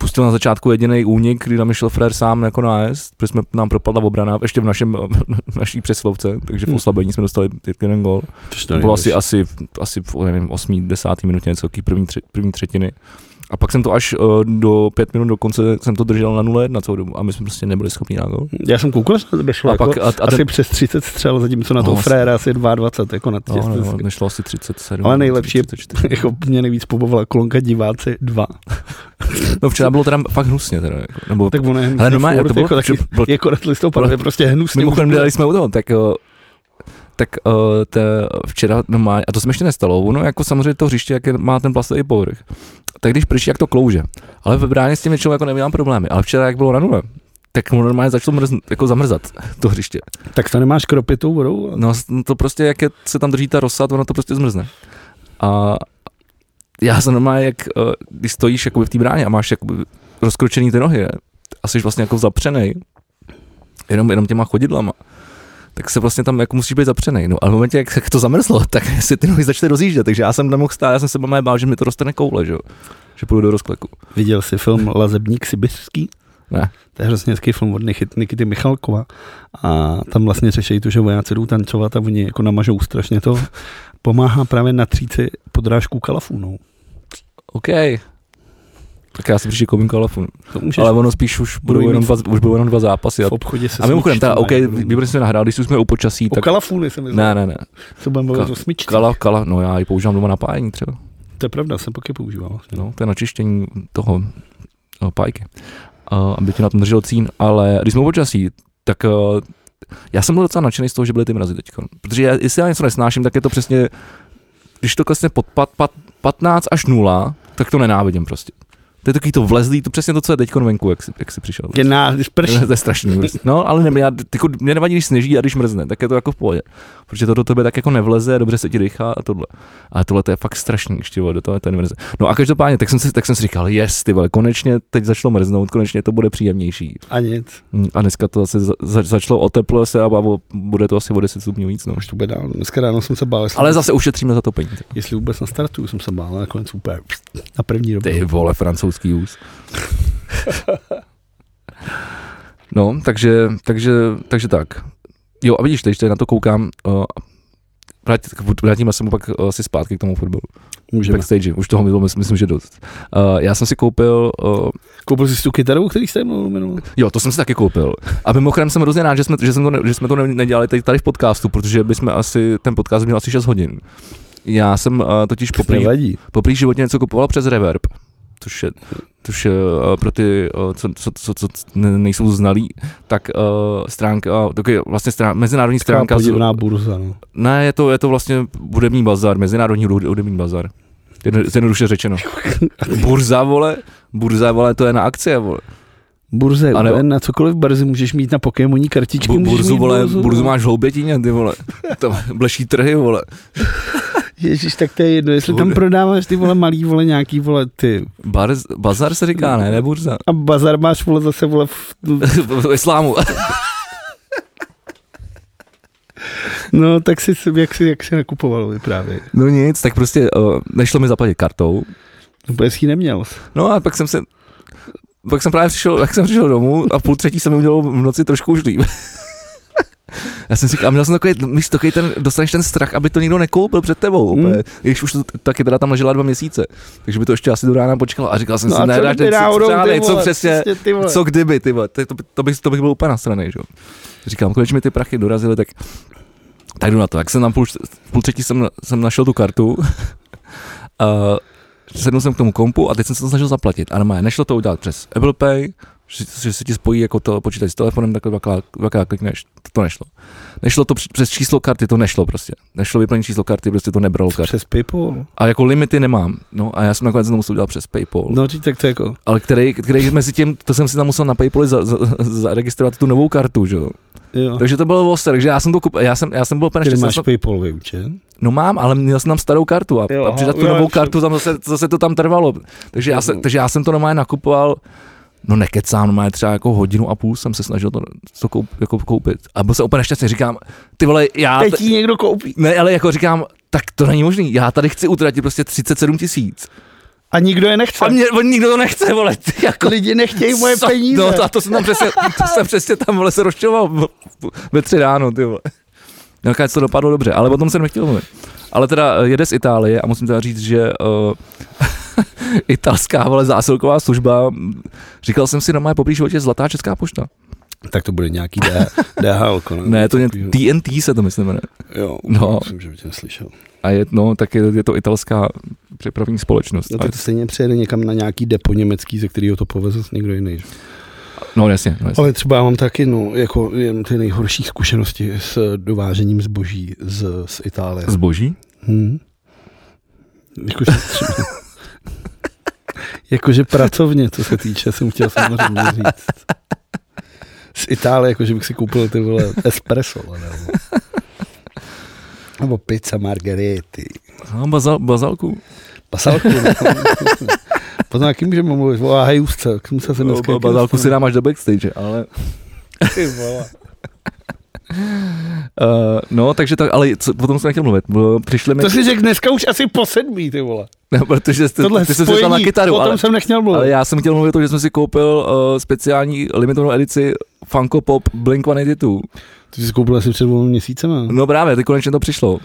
Pustil na začátku jediný únik, kdy tam šel Frér sám jako nájezd, protože jsme nám propadla obrana, ještě v našem, (laughs) naší přeslovce, takže v Hmm. oslabení jsme dostali jeden gól. Což To bylo asi, asi, asi v nevím, 8. 10. minutě něco, první, tři, první třetiny. A pak jsem to až uh, do pět minut do konce jsem to držel na 0-1 celou dobu a my jsme prostě nebyli schopni na gol. Já jsem koukal, že to šlo A jako pak a, a asi ten, přes 30 střel, zatímco na toho No, fréra asi 22, jako na no, těch. no, nešlo asi 37. Ale nejlepší je- 34. (laughs) jako mě nejvíc pobavila kolonka diváci 2. No včera bylo teda fakt hnusně teda, jako, nebo Tak ono je hnusně normálně, furt, to bylo- jako, taky, je konec listopadu, je prostě hnusně. Mimochodem, dali jsme u toho, tak, uh, tak uh, te, včera normálně, a to se mi ještě nestalo, ono jako samozřejmě to hřiště, jak je, má ten plastový povrch, tak když prší, jak to klouže. Ale ve bráně s tím většinou jako nemám problémy, ale včera, jak bylo na nule, tak mu normálně začalo mrz, jako zamrzat to hřiště. Tak to nemáš kropit tou vodou? No to prostě, jak je, se tam drží ta rosa, to ono to prostě zmrzne. A já jsem normálně, jak, uh, když stojíš jakoby v té bráně a máš jakoby rozkročený ty nohy, a jsi vlastně jako zapřenej, jenom, jenom těma chodidlama, tak se vlastně tam jako musíš být zapřenej. No a v momentě, jak, jak to zamrzlo, (laughs) tak si ty nohy začaly rozjíždět, takže já jsem nemohl stát, já jsem se máme bál, že mi to dostane koule, že? Že půjdu do rozkleku. Viděl jsi film (laughs) Lazebník Sibirský? Ne. To je hrozně hezký film od Nikit- Nikity Michalkova. A tam vlastně řeší to, že vojáci jdou tancovat a oni jako namažou strašně to. Pomáhá právě na tříci podrážku kalafůnou. OK. Tak já si příště koupím kalafon. Ale ono spíš už budou, jenom dva, už budou jenom dva zápasy. V obchodě se a mimochodem, teda, OK, výborně jsme nahrál, když jsme u počasí, O tak... kalafůny jsem myslel. Ne, ne, ne. Co budeme mluvit o smyčce. Kala, kala, no já ji používám doma na pájení třeba. To je pravda, jsem taky používal. Vlastně. No, to je na čištění toho no, pájky. Uh, aby ti na tom držel cín, ale když jsme u počasí, tak uh, já jsem byl docela nadšený z toho, že byly ty mrazy teď. Protože já, jestli já něco nesnáším, tak je to přesně, když to klesne pod pat, pat, 15 až 0, tak to nenávidím prostě. To je takový to vlezlý, to přesně to, co je teď venku, jak jsi, jak jsi přišel. Je na, když prší. To je strašný. No, ale ne, já, tyko, mě nevadí, když sněží a když mrzne, tak je to jako v pohodě. Protože to do tebe tak jako nevleze, dobře se ti dýchá a tohle. Ale tohle to je fakt strašný, ještě do toho to nemrze. No a každopádně, tak jsem si, tak jsem si říkal, jest, ty vole, konečně teď začalo mrznout, konečně to bude příjemnější. A nic. Hm, A dneska to zase za, za, začalo oteplo se a a bude to asi o 10 stupňů víc. No. Už to bude dál. Dneska ráno jsem se bál, Ale zase ušetříme za to peníze. jestli vůbec na startu jsem se bál, ale nakonec úplně na první dobu. Ty vole, francouzský ús. (laughs) No, takže, takže, takže tak. Jo, a vidíš, teď na to koukám, uh, vrát, vrátíme se mu pak uh, asi zpátky k tomu fotbalu. Můžeme. Backstage, už toho bylo, myslím, že dost. Uh, já jsem si koupil, uh, Koupil jsi tu kytaru, který jste mluvil jo, to jsem si taky koupil. A mimochodem jsem hrozně rád, že jsme, že, jsem to, ne- že jsme to ne- nedělali tady, tady v podcastu, protože bychom asi, ten podcast měl asi 6 hodin. Já jsem uh, totiž poprvé v životě něco kupoval přes Reverb, což je, což je uh, pro ty, uh, co, co, co, co ne- nejsou znalí, tak uh, stránka, takový vlastně strán, mezinárodní Taková stránka, podivná burza, no. ne, je to, je to vlastně hudební bazar, mezinárodní hud- hudební bazar. Jedno- Jednoduše řečeno. (laughs) Burza, vole, burza, vole, to je na akcie, vole. Burze, A ne- na cokoliv brzy můžeš mít na Pokémoní kartičky. Bu, můžeš burzu, mít vole, burzu máš v Hloubětíně, ty vole. To bleší trhy, vole. Ježíš, tak to je jedno, jestli tam prodáváš ty vole malý, vole nějaký, vole ty. Bar, bazar se říká, ne, ne burza. A bazar máš, vole, zase, vole, v, v islámu. no, tak si, jak si, jak si nakupoval vyprávěj. No nic, tak prostě uh, nešlo mi zaplatit kartou. Vůbec ji neměl. No a pak jsem se, pak jsem právě přišel, jak jsem přišel domů a v půl třetí jsem mi udělal v noci trošku už líp. Já jsem si říkal, a měl jsem takový, víš, takový ten, dostaneš ten strach, aby to nikdo nekoupil před tebou, úplně. Když už to taky teda tam ležela dva měsíce, takže by to ještě asi do rána počkalo a říkal jsem No si, ne, co dáš kdyby ten co přesně, co kdyby, ty vole, to, to, by- to, bych, to bych byl úplně nasranej, že jo. Říkám, konečně mi ty prachy dorazily, tak tak jdu na to. Jak jsem tam půl, půl třetí jsem, jsem našel tu kartu, (laughs) a sednul jsem k tomu kompu a teď jsem se to snažil zaplatit. A normálně nešlo to udělat přes Apple Pay, že, že se ti spojí jako to počítač s telefonem, takhle dvakrát, dvakrát klikneš, to, to nešlo. Nešlo to př- přes číslo karty, to nešlo prostě. Nešlo vyplnit číslo karty, prostě to nebralo karty. Přes Paypal. A jako limity nemám. No a já jsem nakonec to musel udělat přes PayPal. No, tak to jako, Ale který, který mezi tím, to jsem si tam musel na PayPal za, za, zaregistrovat tu novou kartu, že jo. jo. Takže to bylo oster, takže já jsem to kup, já jsem, já jsem byl úplně Který nešťastný. máš jsem- Paypal vyučen? No mám, ale měl jsem tam starou kartu a, Jo, a přidat tu jo, novou jak kartu, tam zase, zase to tam trvalo. Takže já, se, Jo. takže já jsem to normálně nakupoval, no nekecám, normálně třeba jako hodinu a půl jsem se snažil to, to koup, jako koupit. A byl jsem úplně nešťastný, říkám, ty vole, já, Teď t- ji někdo koupí. ne, ale jako říkám, tak to není možný, já tady chci utratit prostě 37 tisíc. A nikdo je nechce. A mě, on nikdo to nechce, vole, ty (laughs) jako, Lidi nechtějí moje co- peníze. No to, a to jsem tam přesně, (laughs) to jsem přesně tam, vole, se rozčoval ve tři ráno, ty vole. Nakonec to dopadlo dobře, ale o tom jsem nechtěl mluvit. Ale teda eh, jede z Itálie a musím teda říct, že uh, (laughs) italská vole zásilková služba, říkal jsem si, normálně poblíž životě Zlatá česká pošta. Tak to bude nějaký DHL. Ne, (laughs) Ne, to je. TNT se to myslím jmenuje. Jo, No. myslím, že by tě neslyšel. A je, no, tak je, je to italská přepravní společnost. No tak to stejně přijede někam na nějaký depo německý, ze kterého to poveze někdo jiný. že? no jasně, no, jasně. Ale třeba já mám taky no, jako jen ty nejhorší zkušenosti s dovážením zboží z, z Itálie. Zboží? Hmm. Jakože, třeba, jakože pracovně, co se týče, jsem chtěl samozřejmě říct. Z Itálie, jakože bych si koupil ty vole espresso, nebo, nebo pizza margarity. No, bazal, bazalku. Pasalku. no. Potom jaký můžeme mluvit o hajůzce, k tomu se dneska... No, bazalku si dámáš do backstage, ale... Ty vole. Uh, no, takže tak, ale co, potom jsem nechtěl mluvit. Přišli mi, To si řekl dneska už asi po sedmý, ty vole. (laughs) no, protože jste, Tohle ty jsi přišel na spojení, kytaru, o tom ale, jsem nechtěl mluvit. ale já jsem chtěl mluvit o tom, že jsem si koupil uh, speciální limitovanou edici Funko Pop Blink-182. Ty jsi koupil asi před dvěma měsícema. No právě, teď konečně to přišlo.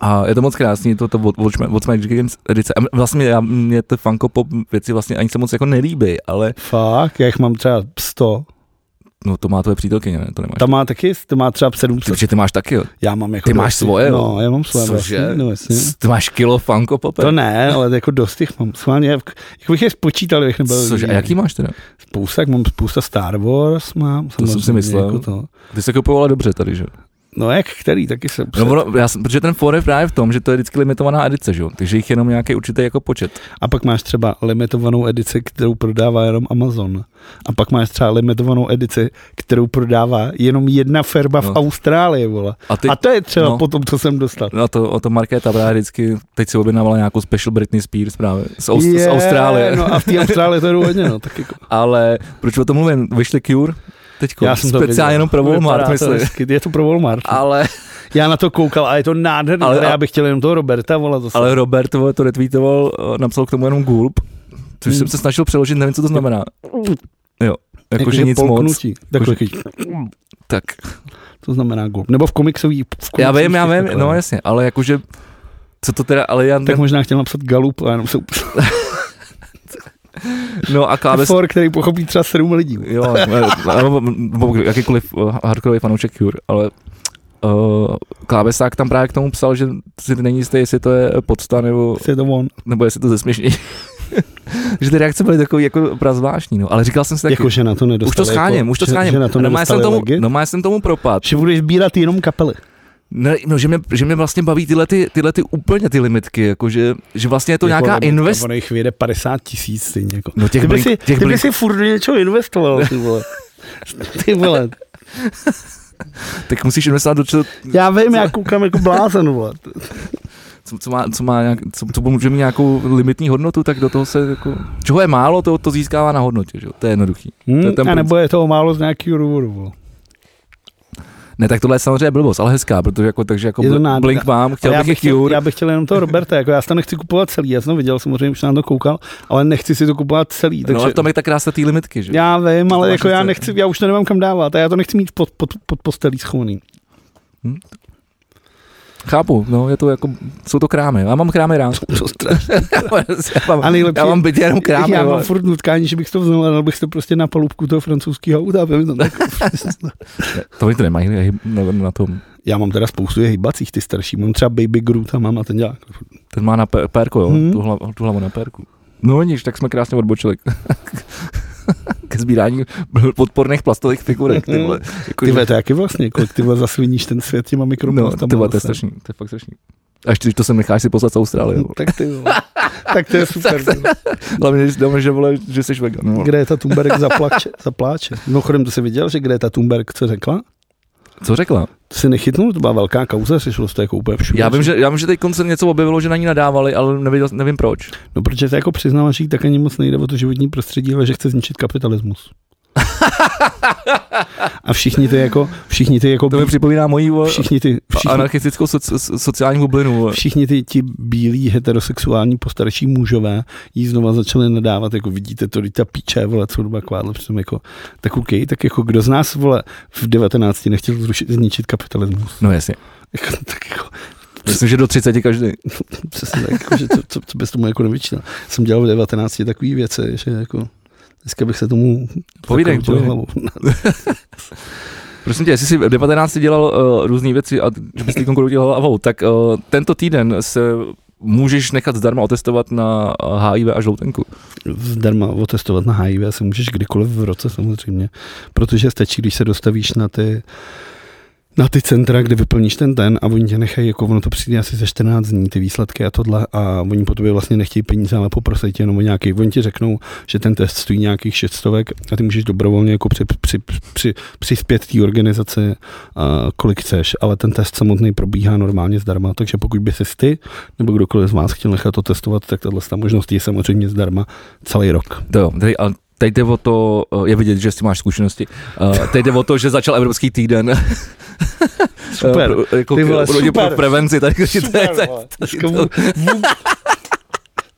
A je to moc krásný, to, to od Magic Games edice. A vlastně já, mě ty Funko Pop věci vlastně ani se moc jako nelíbí, ale Fakt, já jich mám třeba 100. no to má tvoje přítelkyně, ne? To nemáš. Ta má taky, to má třeba 700. Ty, ty máš taky, jo. Já mám jako Ty máš dost- svoje, No, já mám svoje Cože? no jasně. Ty máš kilo Funko Pop? To ne, ale jako dost jich mám. Schválně, jak bych je spočítal, bych nebyl. Cože, a jaký máš teda? Spousta, mám spousta Star Wars, mám. jsem si myslel. Jako to. Ty se kupovala dobře tady, že? No jak který, taky jsem No, ono, já, jsem- protože ten for je právě v tom, že to je vždycky limitovaná edice, že jo? Takže jich jenom nějaký určitý jako počet. A pak máš třeba limitovanou edici, kterou prodává jenom Amazon. A pak máš třeba limitovanou edici, kterou prodává jenom jedna firma v No. Austrálii, vole. A ty, A to je třeba no. potom, co jsem dostal. No to, o to Markéta právě vždycky, teď si objednávala nějakou special Britney Spears právě z, Aust- z Austrálie. No a v té Austrálii to je (laughs) hodně, no. Tak jako. Ale proč o tom mluvím? Vyšli Cure teďko, Já jsem speciálně jenom pro Walmart, myslím. Je to pro Walmart. Ale, Já na to koukal a je to nádherný, Ale- ale, já bych chtěl jenom toho Roberta, vole, zase. ale Robert vole, to retweetoval, eh, napsal k tomu jenom gulp, což jsem Hmm. se snažil přeložit, nevím, co to znamená. Jo, jakože nic moc. polknutí. Takhle, Tak, to znamená gol. Nebo v komiksový. V já vím, já vím, no jasně, ale jakože, co to teda, ale já, Tak možná chtěl napsat Galup a jenom se no a Kláves, for, který pochopí třeba sedm lidí. jo, nebo, jakýkoliv uh, hardcoreový fanoušek Cure, ale uh, Klávesák tam právě k tomu psal, že si není jistý, jestli to je podsta nebo, Je to on. nebo jestli to zesměšní. (laughs) že ty reakce byly takový jako prazvláštní, no. Ale říkal jsem si taky, Jako, že na to nedostali. už to scháním, jako, už to že- scháním. Že na to no, jsem tomu, no, jsem tomu propad. Že budeš sbírat jenom kapely. Ne, no, že mě, že mě vlastně baví tyhle, ty, tyhle ty úplně ty limitky, jako že, že vlastně je to jako, nějaká invest... Ono jich vyjde 50 tisíc stejně. Jako. No těch ty by blink, si, těch ty blink, si furt do něčeho investoval, ty vole. (laughs) Ty vole. (laughs) tak musíš investovat do čeho, Já vím, já koukám jako blázen, vole. (laughs) co, co, má, co, má nějak, co, co může mít nějakou limitní hodnotu, tak do toho se jako... Čeho je málo, to, to získává na hodnotě, že jo? To je jednoduchý. To je Hmm, ten a nebo je toho málo z nějakého důvodu, vole. Ne, tak tohle je samozřejmě blbost, ale hezká, protože jako, takže jako Je to Bl- nádhera. Blink mám, chtěl Ale já bych bych, chtěl, Cure. já bych chtěl jenom toho Roberta, jako já to nechci kupovat celý, já jsem to viděl, samozřejmě už na to koukal, ale nechci si to kupovat celý, No takže ale v tom je ta krása té limitky, že? já vím, To ale jako já chce. nechci, já už to nemám kam dávat a já to nechci mít pod, pod, pod postelí schovaný. Chápu, no, je to jako, jsou to krámy, já mám krámy rád. (laughs) (laughs) Já, mám, A nejlepší, já mám byt jenom krámy, já mám vole. furt nutkání, že bych to vzal, ale dal bych to prostě na palubku toho francouzského auta. mi to tak- (laughs) To oni to nemají na, na tom. já mám teda spoustu je hybacích, ty starší. Mám třeba Baby Groota, mám a ten dělá. Ten má na pérko, jo, Hmm. tu, hlavu, tu hlavu na pérku. No nič, tak jsme krásně odbočili. (laughs) Ke sbírání podporných plastových figurek, ty vole. Jako, Ty vole, to jaký vlastně, kolik ty vole zasviníš ten svět těma no, mikroplastama. ty vole, to je zase. strašný, to je fakt strašný. Až když to sem necháš si poslat z Austrálie. No, vole. tak ty vole. tak to je (laughs) super. (laughs) Hlavně, když dáme, že, vole, že jsi vegan. No. Greta Thunberg zaplače, zapláče. Mimochodem, to jsi viděl, že Greta Thunberg co řekla? Co řekla? To si nechytnul, to byla velká kauza, řešilo se to jako úplně všude. Já vím, že, já vím, že teď se něco objevilo, že na ní nadávali, ale nevěděl, nevím proč. No, protože se jako přiznala, že jí tak ani moc nejde o to životní prostředí, ale že chce zničit kapitalismus. (laughs) A všichni ty jako, všichni ty jako, To mi připomíná mojí všichni ty, všichni, anarchistickou soci, sociální bublinu. všichni ty ti bílí heterosexuální postarší mužové jí znova začali nadávat, jako vidíte to, ta píče, vole, co doba kvádle, přitom jako, tak OK, tak jako kdo z nás, vole, v 19 nechtěl zrušit, zničit kapitalismus. No jasně. Jako, tak jako, Myslím, že do 30 každý. (laughs) přesně tak, jako, že co, co, co bys tomu jako nevyčítal. Jsem dělal v 19 takové věci, že jako, dneska bych se tomu Povídej, povídej. hlavou. (laughs) Prosím tě, jestli jsi v 19 dělal uh, různé věci a že bys teď kroutil hlavou, tak uh, tento týden se můžeš nechat zdarma otestovat na uh, HIV a žloutenku. Zdarma otestovat na HIV se můžeš kdykoliv v roce samozřejmě, protože stačí, když se dostavíš na ty na ty centra, kde vyplníš ten ten a oni tě nechají, jako ono to přijde asi za 14 dní, ty výsledky a tohle a oni po tobě vlastně nechtějí peníze, ale poprosí tě jenom o nějaký, oni ti řeknou, že ten test stojí nějakých 600 a ty můžeš dobrovolně jako při, při, při, přispět té organizaci, uh, kolik chceš, ale ten test samotný probíhá normálně zdarma, takže pokud by si ty nebo kdokoliv z vás chtěl nechat to testovat, tak tahle ta možnost je samozřejmě zdarma celý rok. Jo, ale teď jde o to, uh, je vidět, že s tím máš zkušenosti, uh, teď jde o to, že začal Evropský týden. (laughs) Super. Uh, pro, jako, Ty vole, pro, super. pro prevenci, tady, tady, tady, tady,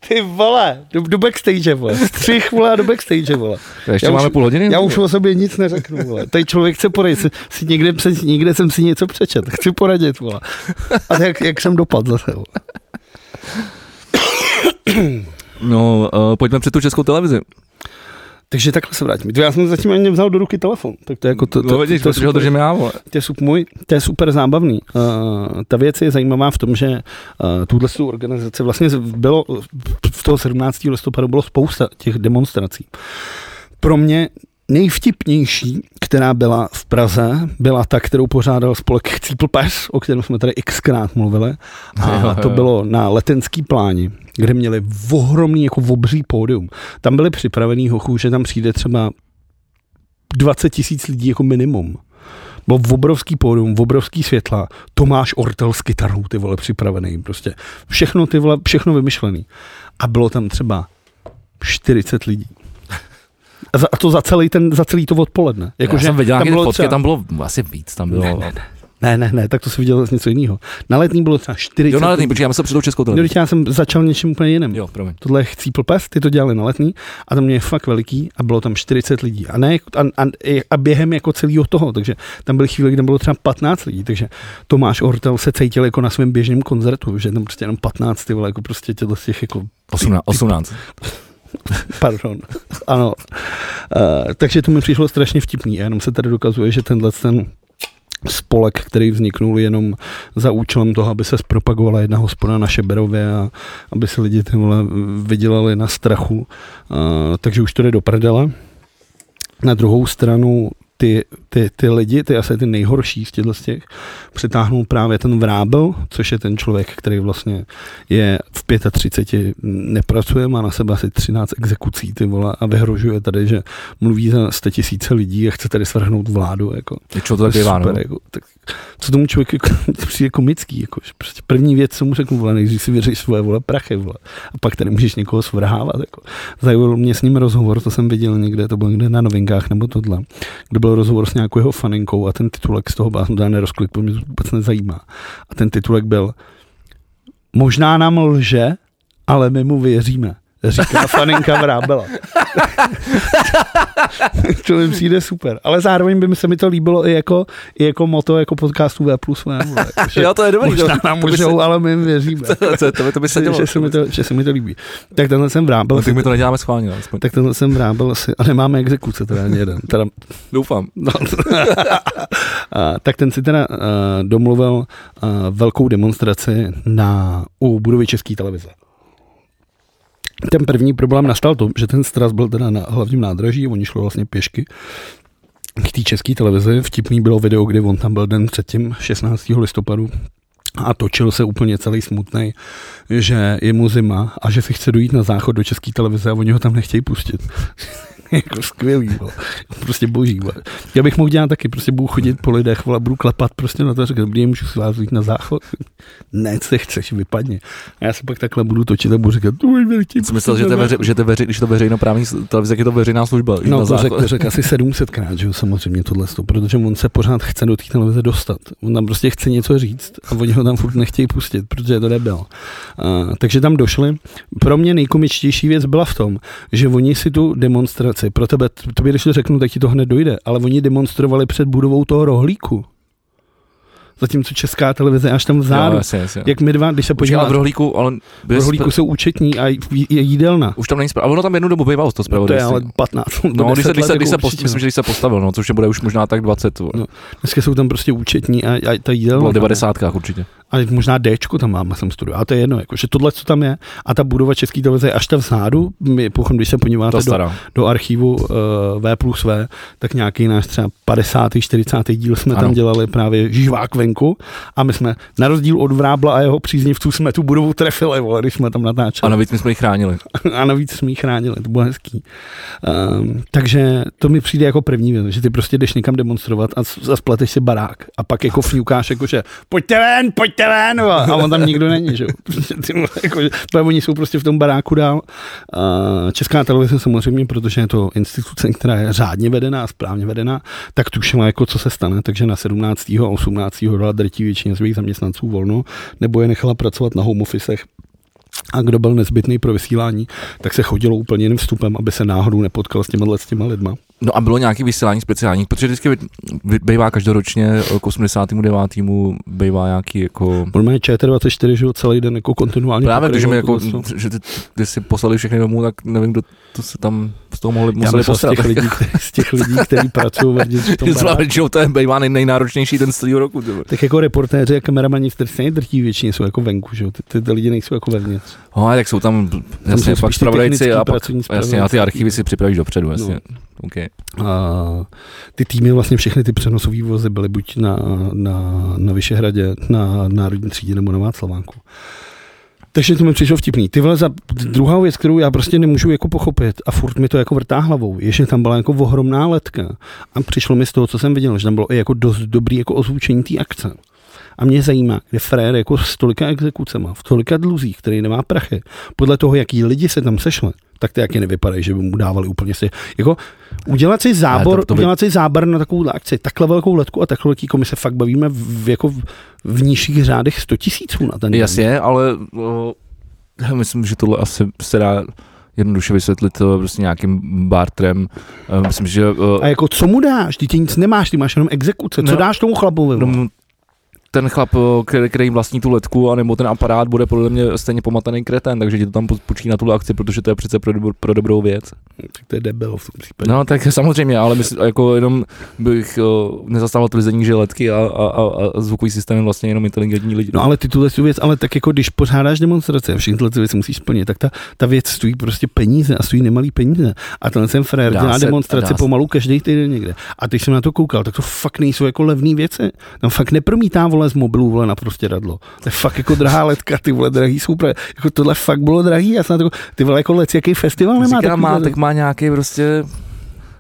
Ty vole, do, do backstage, vole. Střih, vole, a do backstage, vole. ještě Já máme už- půl hodiny? Já už o sobě nic neřeknu, vole. Tady člověk chce poradit. Si, si někde, přes, někde jsem si něco přečet. Chci poradit, vole. A jak, jak jsem dopadl zase, vole. No, uh, pojďme před tu českou televizi. Takže takhle se vrátím. Já jsem zatím ani nevzal do ruky telefon. Tak to je jako to, to, no, vidíš, to, to, protože ho držím já, vole. To je super, můj, to je super zábavný. Uh, ta věc je zajímavá v tom, že uh, tuhle tu organizaci vlastně bylo v toho 17. listopadu bylo spousta těch demonstrací. Pro mě nejvtipnější, která byla v Praze, byla ta, kterou pořádal spolek Chcípl pes, o kterém jsme tady xkrát mluvili. A to bylo na letenský pláni, kde měli ohromný, jako obří pódium. Tam byli připravený hochů, že tam přijde třeba 20 tisíc lidí jako minimum. Byl obrovský pódium, obrovský světla, Tomáš Ortel s kytarou, ty vole, připravený, prostě všechno, ty vole, všechno vymyšlený. A bylo tam třeba 40 lidí. A, to za celý, ten, za celý to odpoledne. Jako, Já že jsem viděl tam bylo fotky, třeba... tam bylo asi víc, tam bylo... Ne, ne, ne. Ne, ne, ne, tak to si viděl něco jiného. Na letní bylo třeba 40. Jo, na letní, protože já jsem před tou českou televizi. já jsem začal něčím úplně jiným. Jo, promiň. Tohle je Chcípl pes, ty to dělali na letní a tam mě je fakt veliký a bylo tam 40 lidí. A, ne, a, a, a během jako celého toho, takže tam byly chvíle, kde bylo třeba 15 lidí, takže Tomáš Ortel se cítil jako na svém běžném koncertu, že tam prostě jenom 15, ty vole, jako prostě těchto těch jako... 18. 18. (laughs) Pardon. Ano. Uh, takže to mi přišlo strašně vtipný. Jenom se tady dokazuje, že tenhle ten spolek, který vzniknul jenom za účelem toho, aby se zpropagovala jedna hospoda na Šeberově a aby se lidi tyhle vydělali na strachu. Uh, takže už to jde do prdele. Na druhou stranu ty, ty, ty lidi, ty asi ty nejhorší z těchto z těch, přitáhnul právě ten vrábel, což je ten člověk, který vlastně je v 35, nepracuje, má na sebe asi 13 exekucí, ty vole, a vyhrožuje tady, že mluví za 100 tisíce lidí a chce tady svrhnout vládu. Jako. Čo to tak bývá, no? jako, tak, co tomu člověku jako, (laughs) přijde komický, jako, že prostě první věc, co mu řeknu, vole, nejdřív si vyřeš svoje vole prachy, vole, a pak tady můžeš někoho svrhávat. Jako. Zajímal mě s ním rozhovor, to jsem viděl někde, to bylo někde na novinkách nebo tohle, kde byl rozhovor s nějakou jeho faninkou a ten titulek z toho byla jsem nerozklik, protože mě to vůbec nezajímá. A ten titulek byl Možná nám lže, ale my mu věříme říká faninka Vrábela. (laughs) to mi přijde super. Ale zároveň by mi se mi to líbilo i jako, i jako moto jako podcastu V plus (laughs) jo, to je dobrý. Možná nám můžou, se... ale my věříme. to, (laughs) to, to, to by se dělo. Že, se mi to, že se mi to líbí. Tak tenhle jsem Vrábel. No, tak my to neděláme schválně. Aspoň. Tak tenhle jsem Vrábel asi, a nemáme exekuce teda ani jeden. Teda, Doufám. No, a, tak ten si teda uh, domluvil uh, velkou demonstraci na, u budovy České televize ten první problém nastal to, že ten stras byl teda na hlavním nádraží, oni šli vlastně pěšky k té české televizi. Vtipný bylo video, kdy on tam byl den předtím, 16. listopadu, a točil se úplně celý smutný, že je mu zima a že si chce dojít na záchod do české televize a oni ho tam nechtějí pustit. (laughs) jako skvělý, bo. prostě boží. Bo. Já bych mohl dělat taky, prostě budu chodit po lidech, vole, budu klapat prostě na to, říkat, dobrý, můžu si vás na záchod. ne, co chceš, vypadně. A já se pak takhle budu točit a budu říkat, Jsem myslel, že, to veři, že to veři, když to veřejnoprávní televize, je to veřejná služba. No, to řekl řek asi 700krát, že jo, samozřejmě tohle, protože on se pořád chce do té televize dostat. On tam prostě chce něco říct a oni ho tam furt nechtějí pustit, protože je to debil. Uh, takže tam došli. Pro mě nejkomičtější věc byla v tom, že oni si tu demonstraci demonstraci. Pro tebe, tobě když to řeknu, tak ti to hned dojde. Ale oni demonstrovali před budovou toho rohlíku. Zatímco česká televize až tam vzadu. Jo, jasně, jasně. Jak my dva, když se podíváme. v rohlíku, ale v rohlíku jsou účetní a je jídelna. Už tam není sprav. A ono tam jednu dobu bývalo to zpravodajství. To je ale 15. No, když se, když se, když se post, myslím, že když se postavil, no, což bude už možná tak 20. No, dneska jsou tam prostě účetní a, a ta jídelna. Bylo 90 určitě a možná D tam mám, jsem studiu, a to je jedno, jako, že tohle, co tam je, a ta budova České televize je až tam vzadu, my, pokud, když se podíváte do, do, archivu uh, V plus V, tak nějaký náš třeba 50. 40. díl jsme ano. tam dělali právě živák venku a my jsme, na rozdíl od Vrábla a jeho příznivců, jsme tu budovu trefili, vole, když jsme tam natáčeli. A navíc jsme ji chránili. (laughs) a navíc jsme ji chránili, to bylo hezký. Um, takže to mi přijde jako první věc, že ty prostě jdeš někam demonstrovat a, a spleteš si barák a pak jako fňukáš, jako že pojďte ven, pojďte pojďte ven, a on tam nikdo není, že prostě, jako, oni jsou prostě v tom baráku dál. Česká televize samozřejmě, protože je to instituce, která je řádně vedená, správně vedená, tak tušila, jako co se stane, takže na 17. a 18. dala drtí většině svých zaměstnanců volno, nebo je nechala pracovat na home officech a kdo byl nezbytný pro vysílání, tak se chodilo úplně jiným vstupem, aby se náhodou nepotkal s těma s těma lidma. No a bylo nějaký vysílání speciální, protože vždycky bývá každoročně k 89. bývá nějaký jako... Máme ČT24, že celý den jako kontinuálně. Právě, když mi jako, že ty, ty, si poslali všechny domů, tak nevím, kdo to se tam z toho mohli, museli postarat. Z těch lidí, z těch lidí, kteří pracují v tom Zvlášť, to je bývá nej, nejnáročnější ten z celého roku. Tyba. Tak jako reportéři a kameramani stejně drtí většině jsou jako venku, že ty, ty, ty lidi nejsou jako vevnitř. No, tak jsou tam jasně, pak zpravodajci a, pak, jasně, a ty archivy si připravíš dopředu, jasně. No. Okay. A ty týmy, vlastně všechny ty přenosové vozy byly buď na, na, na Vyšehradě, na Národní třídě nebo na Václavánku. Takže to mi přišlo vtipný. Ty vole, za druhá věc, kterou já prostě nemůžu jako pochopit a furt mi to jako vrtá hlavou, je, že tam byla jako ohromná letka a přišlo mi z toho, co jsem viděl, že tam bylo i jako dost dobrý jako ozvučení té akce. A mě zajímá, kde frér jako s tolika exekucema, v tolika dluzích, který nemá prachy, podle toho, jaký lidi se tam sešli, tak ty jaký nevypadají, že by mu dávali úplně si. Jako udělat si zábor, to, to by... udělat si zábor na takovou akci, takhle velkou letku a takhle velký komise, fakt bavíme v, jako v, v nižších řádech 100 tisíců na ten Jasně, ale o, já myslím, že tohle asi se dá jednoduše vysvětlit to prostě nějakým bartrem. Myslím, že... A jako co mu dáš? Ty, ty nic nemáš, ty máš jenom exekuce. Co no, dáš tomu chlapovi? No, ten chlap, který, který vlastní tu letku, anebo ten aparát, bude podle mě stejně pomataný kreten, takže ti to tam počí na tu akci, protože to je přece pro, pro dobrou věc. Tak to je debil v tom případě. No tak samozřejmě, ale myslím, jako jenom bych uh, nezastával tvrzení, že letky a, a, a, a zvukový systém je vlastně jenom inteligentní lidi. No ale ty tuhle věc, ale tak jako když pořádáš demonstrace a všechny tyhle věci musíš splnit, tak ta, ta věc stojí prostě peníze a stojí nemalý peníze. A ten frér dělá se, demonstrace pomalu každý týden někde. A když jsem na to koukal, tak to fakt nejsou jako levné věci. Tam fakt nepromítá vole z mobilu vole na prostě radlo. To je fakt jako drahá letka, ty vole drahý super. Jako tohle fakt bylo drahý, já jsem na to, ty vole jako lec, jaký festival nemá Říká, má, tak má nějaký prostě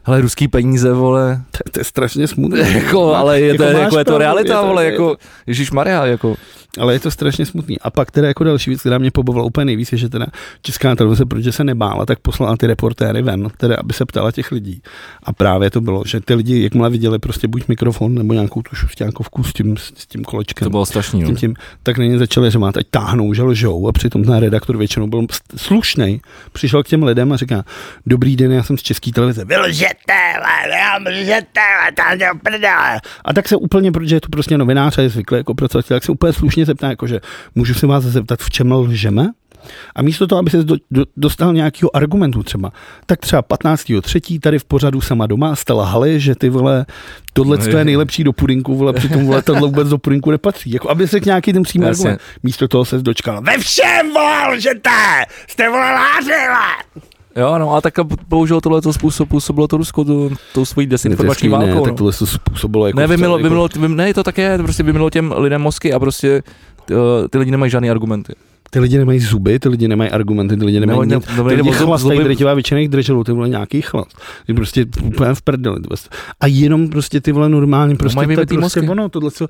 Hele, ruský peníze, vole. To, to je strašně smutné. (laughs) jako, ale je, jako to, jako je to realita, vole, jako, Ježíš Maria, jako. Ale je to strašně smutný. A pak teda jako další věc, která mě pobavila úplně nejvíc, je, že teda Česká televize, protože se nebála, tak poslala ty reportéry ven, teda aby se ptala těch lidí. A právě to bylo, že ty lidi, jakmile viděli prostě buď mikrofon nebo nějakou tu šustěnkovku s tím, s tím kolečkem. To bylo strašný. Tím, tím, tak na ně začali řemát, ať táhnou, že lžou. A přitom ten redaktor většinou byl slušný. Přišel k těm lidem a říká, dobrý den, já jsem z České televize. Vy lžete, lžete, a tak se úplně, protože je to prostě novinář a je zvyklý jako pracovat, tak se úplně slušně zeptá, jakože můžu se vás zeptat, v čem lžeme? A místo toho, aby se do, do, dostal nějakého argumentu třeba, tak třeba 15.3. tady v pořadu sama doma stala hale, že ty vole, tohle no, je nejlepší do pudinku, vole, přitom vole, tohle vůbec do pudinku nepatří. Jako aby se k nějaký ten přímý argument. Místo toho se dočkal, ve všem vole, lžete, jste vole láři, Jo, no a tak bohužel tohle to způsob, působilo to Rusko tu, tou svojí desinformační válkou. Ne, no. tak tohle to způsobilo jako Ne, vymilo, vymilo, vymilo, ne, to také, prostě vymilo těm lidem mozky a prostě ty, eh, ty lidi nemají žádné argumenty. Ty lidi nemají zuby, ty lidi nemají argumenty, ty lidi nemají no, nic. No, ty lidi chlastají, drtivá většina jich drželů, ty vole nějaký chlast. Ty prostě úplně v prdeli. A jenom prostě ty vole normálně, prostě, no, to, prostě ono, tohle co,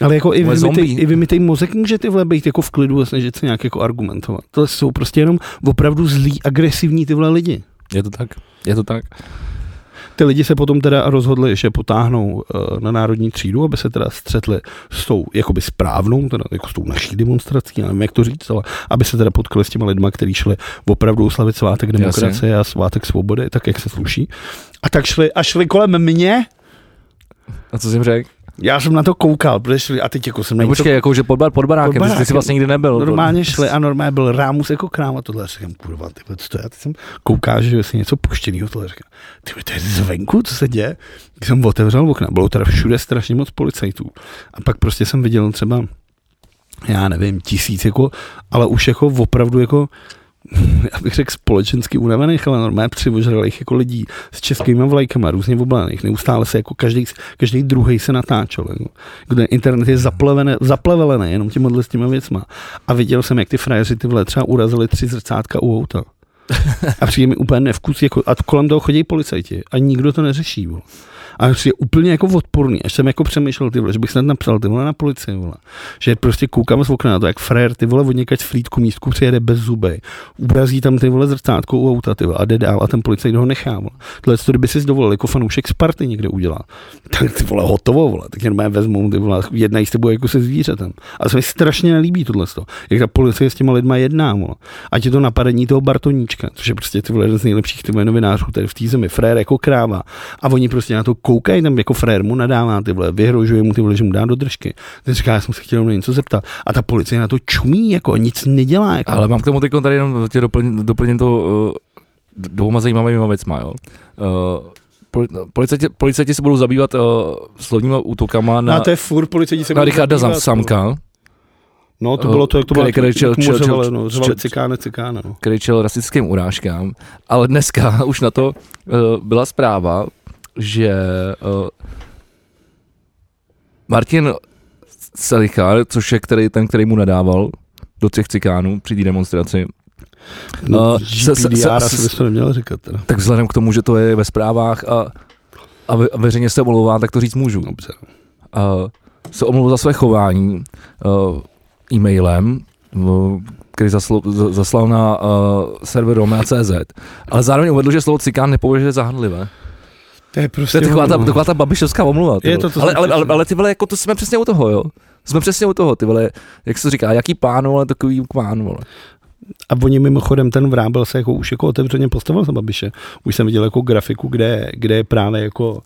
ale jako i vymitej, i vymitej mozek může ty vole být jako v klidu a snažit se nějak jako argumentovat. To jsou prostě jenom opravdu zlí, agresivní ty vole lidi. Je to tak, je to tak. Ty lidi se potom teda rozhodli, že potáhnou uh, na národní třídu, aby se teda střetli s tou jakoby správnou, teda jako s tou naší demonstrací, nevím jak to říct, ale aby se teda potkali s těma lidma, kteří šli opravdu oslavit svátek demokracie Jasně. a svátek svobody, tak jak se sluší. A tak šli a šli kolem mě. A co jsi jim řekl? Já jsem na to koukal, protože šli, a teď jako jsem no, počkej, jako, že pod, bar, pod barákem, pod barákem. ty jsi vlastně nikdy nebyl. Normálně šli a normálně byl rámus jako krám a tohle. Říkám, kurva, ty, co to je? A teď jsem kouká, že si něco puštěného tohle. Říkám, ty, to je zvenku, co se děje? Když jsem otevřel okna, bylo teda všude strašně moc policajtů. A pak prostě jsem viděl třeba, já nevím, tisíc, jako, ale už jako opravdu jako (laughs) já bych řekl společensky unavených, ale normálně přivožralých jako lidí s českými vlajkama, různě oblených, neustále se jako každý, každý druhý se natáčel. Jako. Kde internet je zaplevený, zaplevelený jenom těmi s těma věcma. A viděl jsem, jak ty frajeři ty vle třeba urazili tři zrcátka u auta. (laughs) A přijde mi úplně nevkus, jako, a kolem toho chodí policajti a nikdo to neřeší. Bo a je úplně jako odporný. Až jsem jako přemýšlel, ty vole, že bych snad napsal ty vole na policii, vole. Že prostě koukám z okna na to, jak frér ty vole od někač flítku místku přijede bez zuby. Ubrazí tam ty vole zrcátko u auta, ty vole, a jde dál a ten policajt ho nechá. Vole. Tohle, to kdyby si dovolil jako fanoušek Sparty někde udělá, tak ty vole hotovo, vole. Tak jenom vezmou ty vole, jednají s tebou jako se zvířetem. A se mi strašně nelíbí tohle. Jak ta policie s těma lidma jedná, vole. Ať je to napadení toho Bartoníčka, což je prostě ty vole jeden z nejlepších ty novinářů tady v té zemi, frér jako kráva. A oni prostě na to koukají tam jako frér mu nadává ty vole, vyhrožuje mu ty vole, že mu dá do držky. Ty říká, já jsem se chtěl na něco zeptat. A ta policie na to čumí, jako nic nedělá. Jako. Ale mám k tomu teď tady jenom tě doplním, doplním to uh, dvouma zajímavými věcma, jo. Uh, policajti, policajti se budou zabývat uh, slovními útokama na, no, to je furt policajti se na Richarda Samka. No, to bylo to, jak to bylo, Který- čel- jak mu čel- čel- řvali, no, řvali čel- cikáne, cikáne, no. který čel rasistickým urážkám, ale dneska (laughs) už na to uh, byla zpráva, že uh, Martin Selicha, což je který, ten, který mu nadával do těch cikánů při té demonstraci, no Uh, se- se- GPDR se- se- bys to neměl říkat teda. tak vzhledem k tomu, že to je ve zprávách a, a, ve, a veřejně se omlouvá, tak to říct můžu. Dobře. Uh, se omluvil za své chování uh, e-mailem, uh, který zaslo, za- zaslal na uh, server Roma.cz, ale zároveň uvedl, že slovo cikán nepovažuje za hanlivé. To je To prostě... je taková ta, taková ta babišovská omluva. ty Je to, to ale, ale, ale, ale, ty vole, jako to jsme přesně u toho, jo. Jsme přesně u toho, ty vole, jak se to říká, jaký pán, ale takový pán, vole. A oni mimochodem, ten Vrábel se jako už jako otevřeně postavil za Babiše. Už jsem viděl jako grafiku, kde, kde je právě jako uh,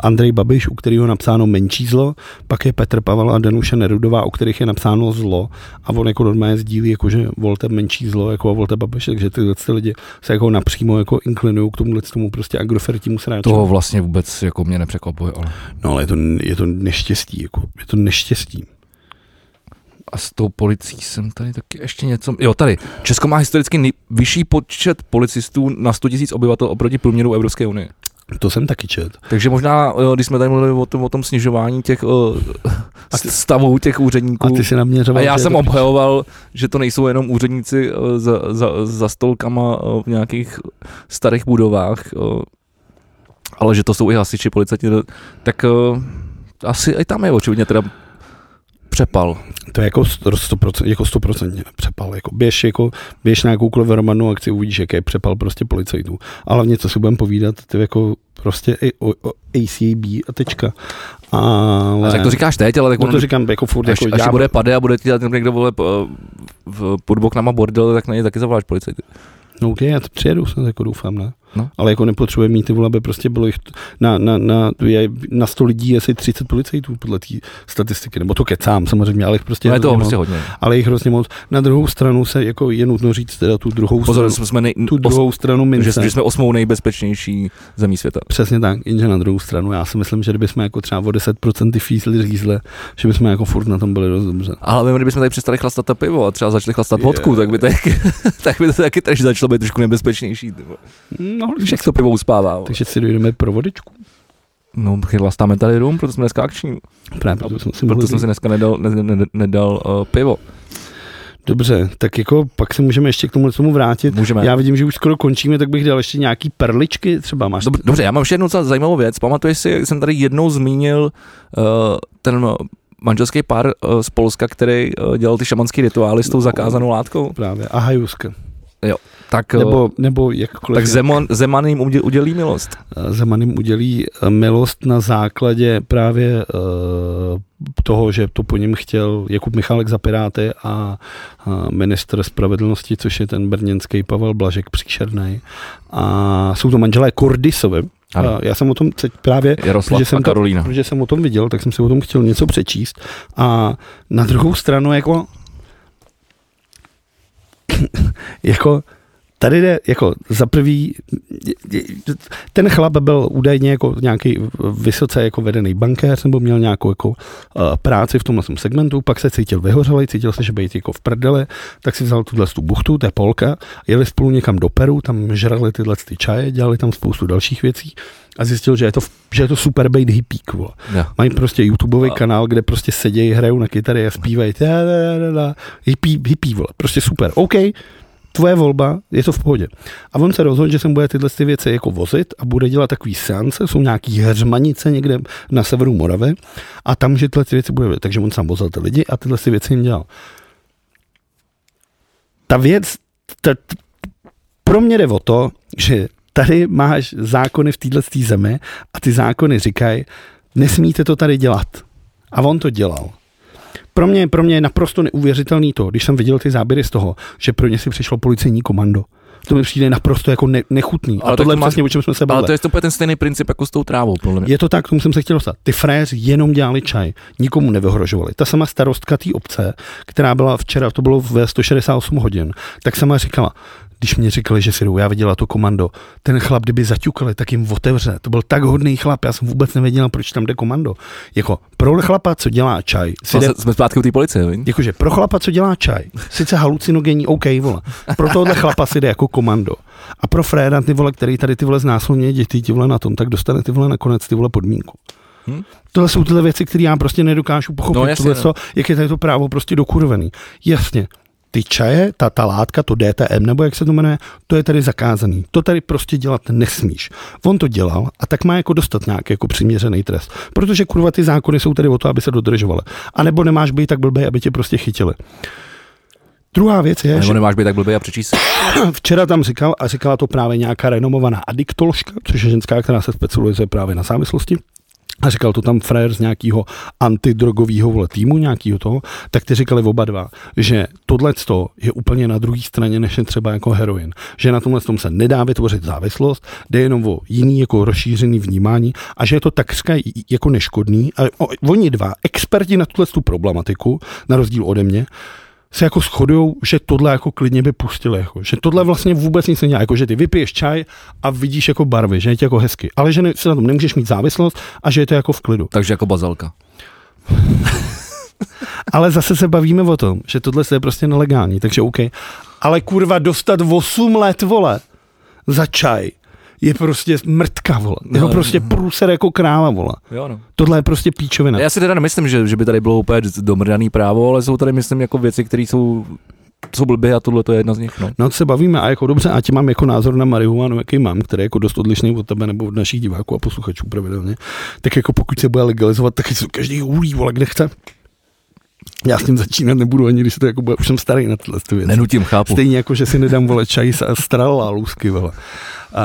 Andrej Babiš, u kterého napsáno menší zlo, pak je Petr Pavel a Danuše Nerudová, u kterých je napsáno zlo a on jako normálně sdílí, jako že volte menší zlo, jako a volte Babiše, takže tyhle ty lidi se jako napřímo jako inklinují k tomuhle tomu prostě agrofertímu sráču. To vlastně vůbec jako mě nepřekvapuje, ale. No ale je to, je to neštěstí, jako, je to neštěstí. A s tou policií jsem tady taky ještě něco. Jo, tady. Česko má historicky nejvyšší počet policistů na 100 000 obyvatel oproti průměru Evropské unie. To jsem taky čet. Takže možná, jo, když jsme tady mluvili o tom, o tom snižování těch uh, stavů těch úředníků. A ty si naměřoval. A já jsem obhajoval, že to nejsou jenom úředníci eh, za, za, za stolkama eh, v nějakých starých budovách, eh, ale že to jsou i hasiči, policajti, tak asi i tam je očividně teda přepal. To je jako 100%, jako 100% přepal. Jako běž, jako, běž na jakoukoliv romannou akci, uvidíš, jaký je přepal prostě policajtů. A hlavně, co si budeme povídat, ty jako prostě i- o, o ACAB a tečka. Ale... Tak to říkáš teď, ale tak no on, to říkám jako furt, až, jako až já, bude pade a bude ti dělat někdo vole v, pod boknama bordel, tak na něj taky zavoláš policajty. No ok, já to přijedu, snad jako doufám, ne? No. Ale jako nepotřebuje mít ty vole, aby prostě bylo jich na, na, na, na 100 lidí je asi 30 policajtů podle té statistiky, nebo to kecám samozřejmě, ale jich prostě, No je to hrozně prostě moc, hodně. ale jich hrozně moc. Na druhou stranu se jako je nutno říct teda tu druhou Pozor, stranu, jsme nej, tu os, druhou stranu mince. že, že jsme osmou nejbezpečnější zemí světa. Přesně tak, jenže na druhou stranu, já si myslím, že kdybychom jako třeba o 10% ty fízli řízle, že bychom jako furt na tom byli dost dobře. Ale my, kdybychom tady přestali chlastat to pivo a třeba začali chlastat Je. vodku, tak by to, taky, (laughs) tak by to taky taky začalo být trošku nebezpečnější. ty vole. No, Však to pivo uspává. vole. takže si dojdeme pro vodičku. No, chlastáme tady rum, proto jsme dneska akční. Právě proto jsem si Proto jsem si dneska nedal, ne, ne, nedal uh, pivo. Dobře, tak jako pak se můžeme ještě k tomu, tomu vrátit. Můžeme. Já vidím, že už skoro končíme, tak bych dal ještě nějaký perličky, třeba máš. Dobře, dobře, já mám ještě jednu docela zajímavou věc. Pamatuješ si, jak jsem tady jednou zmínil uh, ten manželský pár uh, z Polska, který uh, dělal ty šamanský rituály s tou No. zakázanou látkou? Právě, a hajuska. Tak, uh, Nebo, nebo jakkoliv tak Zeman, Zeman jim udě- udělí milost. Zeman jim udělí eh, milost na základě právě uh, toho, že to po něm chtěl Jakub Michálek za Piráty a ministr spravedlnosti, což je ten brněnský Pavel Blažek příšerný. A jsou to manželé Kordisovi. Ano. Já jsem o tom teď právě Jaroslav protože jsem to- protože jsem o tom viděl, tak jsem si o tom chtěl něco přečíst. A na druhou stranu, jako, (coughs) jako tady jde, jako za prvý, ten chlap byl údajně jako nějaký vysoce jako vedený bankéř, nebo měl nějakou jako uh, práci v tomhle segmentu, pak se cítil vyhořelej, cítil se, že být jako v prdele, tak si vzal tuhle tu buchtu, to je Polka, jeli spolu někam do Peru, tam žrali tyhle ty čaje, dělali tam spoustu dalších věcí a zjistil, že je to, že je to super být hippík, vole. Mají prostě YouTubeový A- kanál, kde prostě sedějí, hrajou na kytary a zpívají. Hippie, hippie, vole. Prostě super. OK, tvoje volba, je to v pohodě. A on se rozhodl, že sem bude tyhle ty věci jako vozit a bude dělat takový seance, jsou nějaký hřmanice někde na severu Moravy a tam, že tyhle ty věci bude, takže on sám vozil ty lidi a tyhle ty věci jim dělal. Ta věc, ta, pro mě jde o to, že tady máš zákony v této zemi a ty zákony říkají, nesmíte to tady dělat. A on to dělal. Pro mě, pro mě je naprosto neuvěřitelný to, když jsem viděl ty záběry z toho, že pro ně si přišlo policejní komando. To mi přijde naprosto jako ne, nechutný. Ale a tohle je přesně, o čem jsme se Ale bavili. to je to ten stejný princip jako s tou trávou, podle mě. Je to tak, k tomu jsem se chtěl dostat. Ty fréři jenom dělali čaj, nikomu nevyhrožovali. Ta sama starostka té obce, která byla včera, to bylo ve 168 hodin, tak sama říkala, když mě říkali, že si jdou, já viděla to komando. Ten chlap, kdyby zaťukali, tak jim otevře. To byl tak hodný chlap, já jsem vůbec nevěděla, proč tam jde komando. Jako pro chlapa, co dělá čaj. Si jde, Jsme zpátky u té policie, víš? jakože pro chlapa, co dělá čaj. Sice halucinogenní, OK, vole. Pro tohle chlapa si jde jako komando. A pro Freda, ty vole, který tady ty vole znásilňuje děti, ty vole na tom, tak dostane ty vole nakonec ty vole podmínku. Hm? Tohle jsou tyhle věci, které já prostě nedokážu pochopit. No, jasně, tohle, no. co, jak je tady to právo prostě dokurvený. Jasně, ty čaje, ta, ta látka, to DTM, nebo jak se to jmenuje, to je tady zakázaný. To tady prostě dělat nesmíš. On to dělal a tak má jako dostat nějaký jako přiměřený trest. Protože kurva ty zákony jsou tady o to, aby se dodržovaly. A nebo nemáš být tak blbý, aby tě prostě chytili. Druhá věc je, že Nebo nemáš být tak blbý a přečíst (clears throat) včera tam říkal, a říkala to právě nějaká renomovaná adiktoložka, což je ženská, která se specializuje právě na závislosti, a říkal to tam frajer z nějakého antidrogového týmu, nějakého toho, tak ty říkali oba dva, že tohle je úplně na druhé straně, než je třeba jako heroin. Že na tomhle tom se nedá vytvořit závislost, jde jenom o jiný jako rozšířený vnímání a že je to takřka jako neškodný. A oni dva, experti na tuhle tu problematiku, na rozdíl ode mě, se jako shodujou, že tohle jako klidně by pustili, jako, že tohle vlastně vůbec nic nedělá, jako že ty vypiješ čaj a vidíš jako barvy, že je ti jako hezky, ale že ne, se na tom nemůžeš mít závislost a že je to jako v klidu. Takže jako bazalka. (laughs) Ale zase se bavíme o tom, že tohle je prostě nelegální, takže OK. Ale kurva dostat 8 let, vole, za čaj je prostě mrtka, vole. Je to No, prostě průser jako kráva, vole. Jo, no. Tohle je prostě píčovina. Já si teda nemyslím, že, že by tady bylo úplně domrdaný právo, ale jsou tady, myslím, jako věci, které jsou, jsou blbě a tohle to je jedna z nich. No. No, se bavíme a jako dobře, a ti mám jako názor na marihuanu, jaký mám, který je jako dost odlišný od tebe nebo od našich diváků a posluchačů pravidelně. Tak jako pokud se bude legalizovat, tak to každý hulí, vole, kde chce. Já s tím začínat nebudu ani, když se to jako bude, už jsem starý na tyhle ty věci. Nenutím, chápu. Stejně jako, že si nedám vole čaj a strala lusky, vole. A,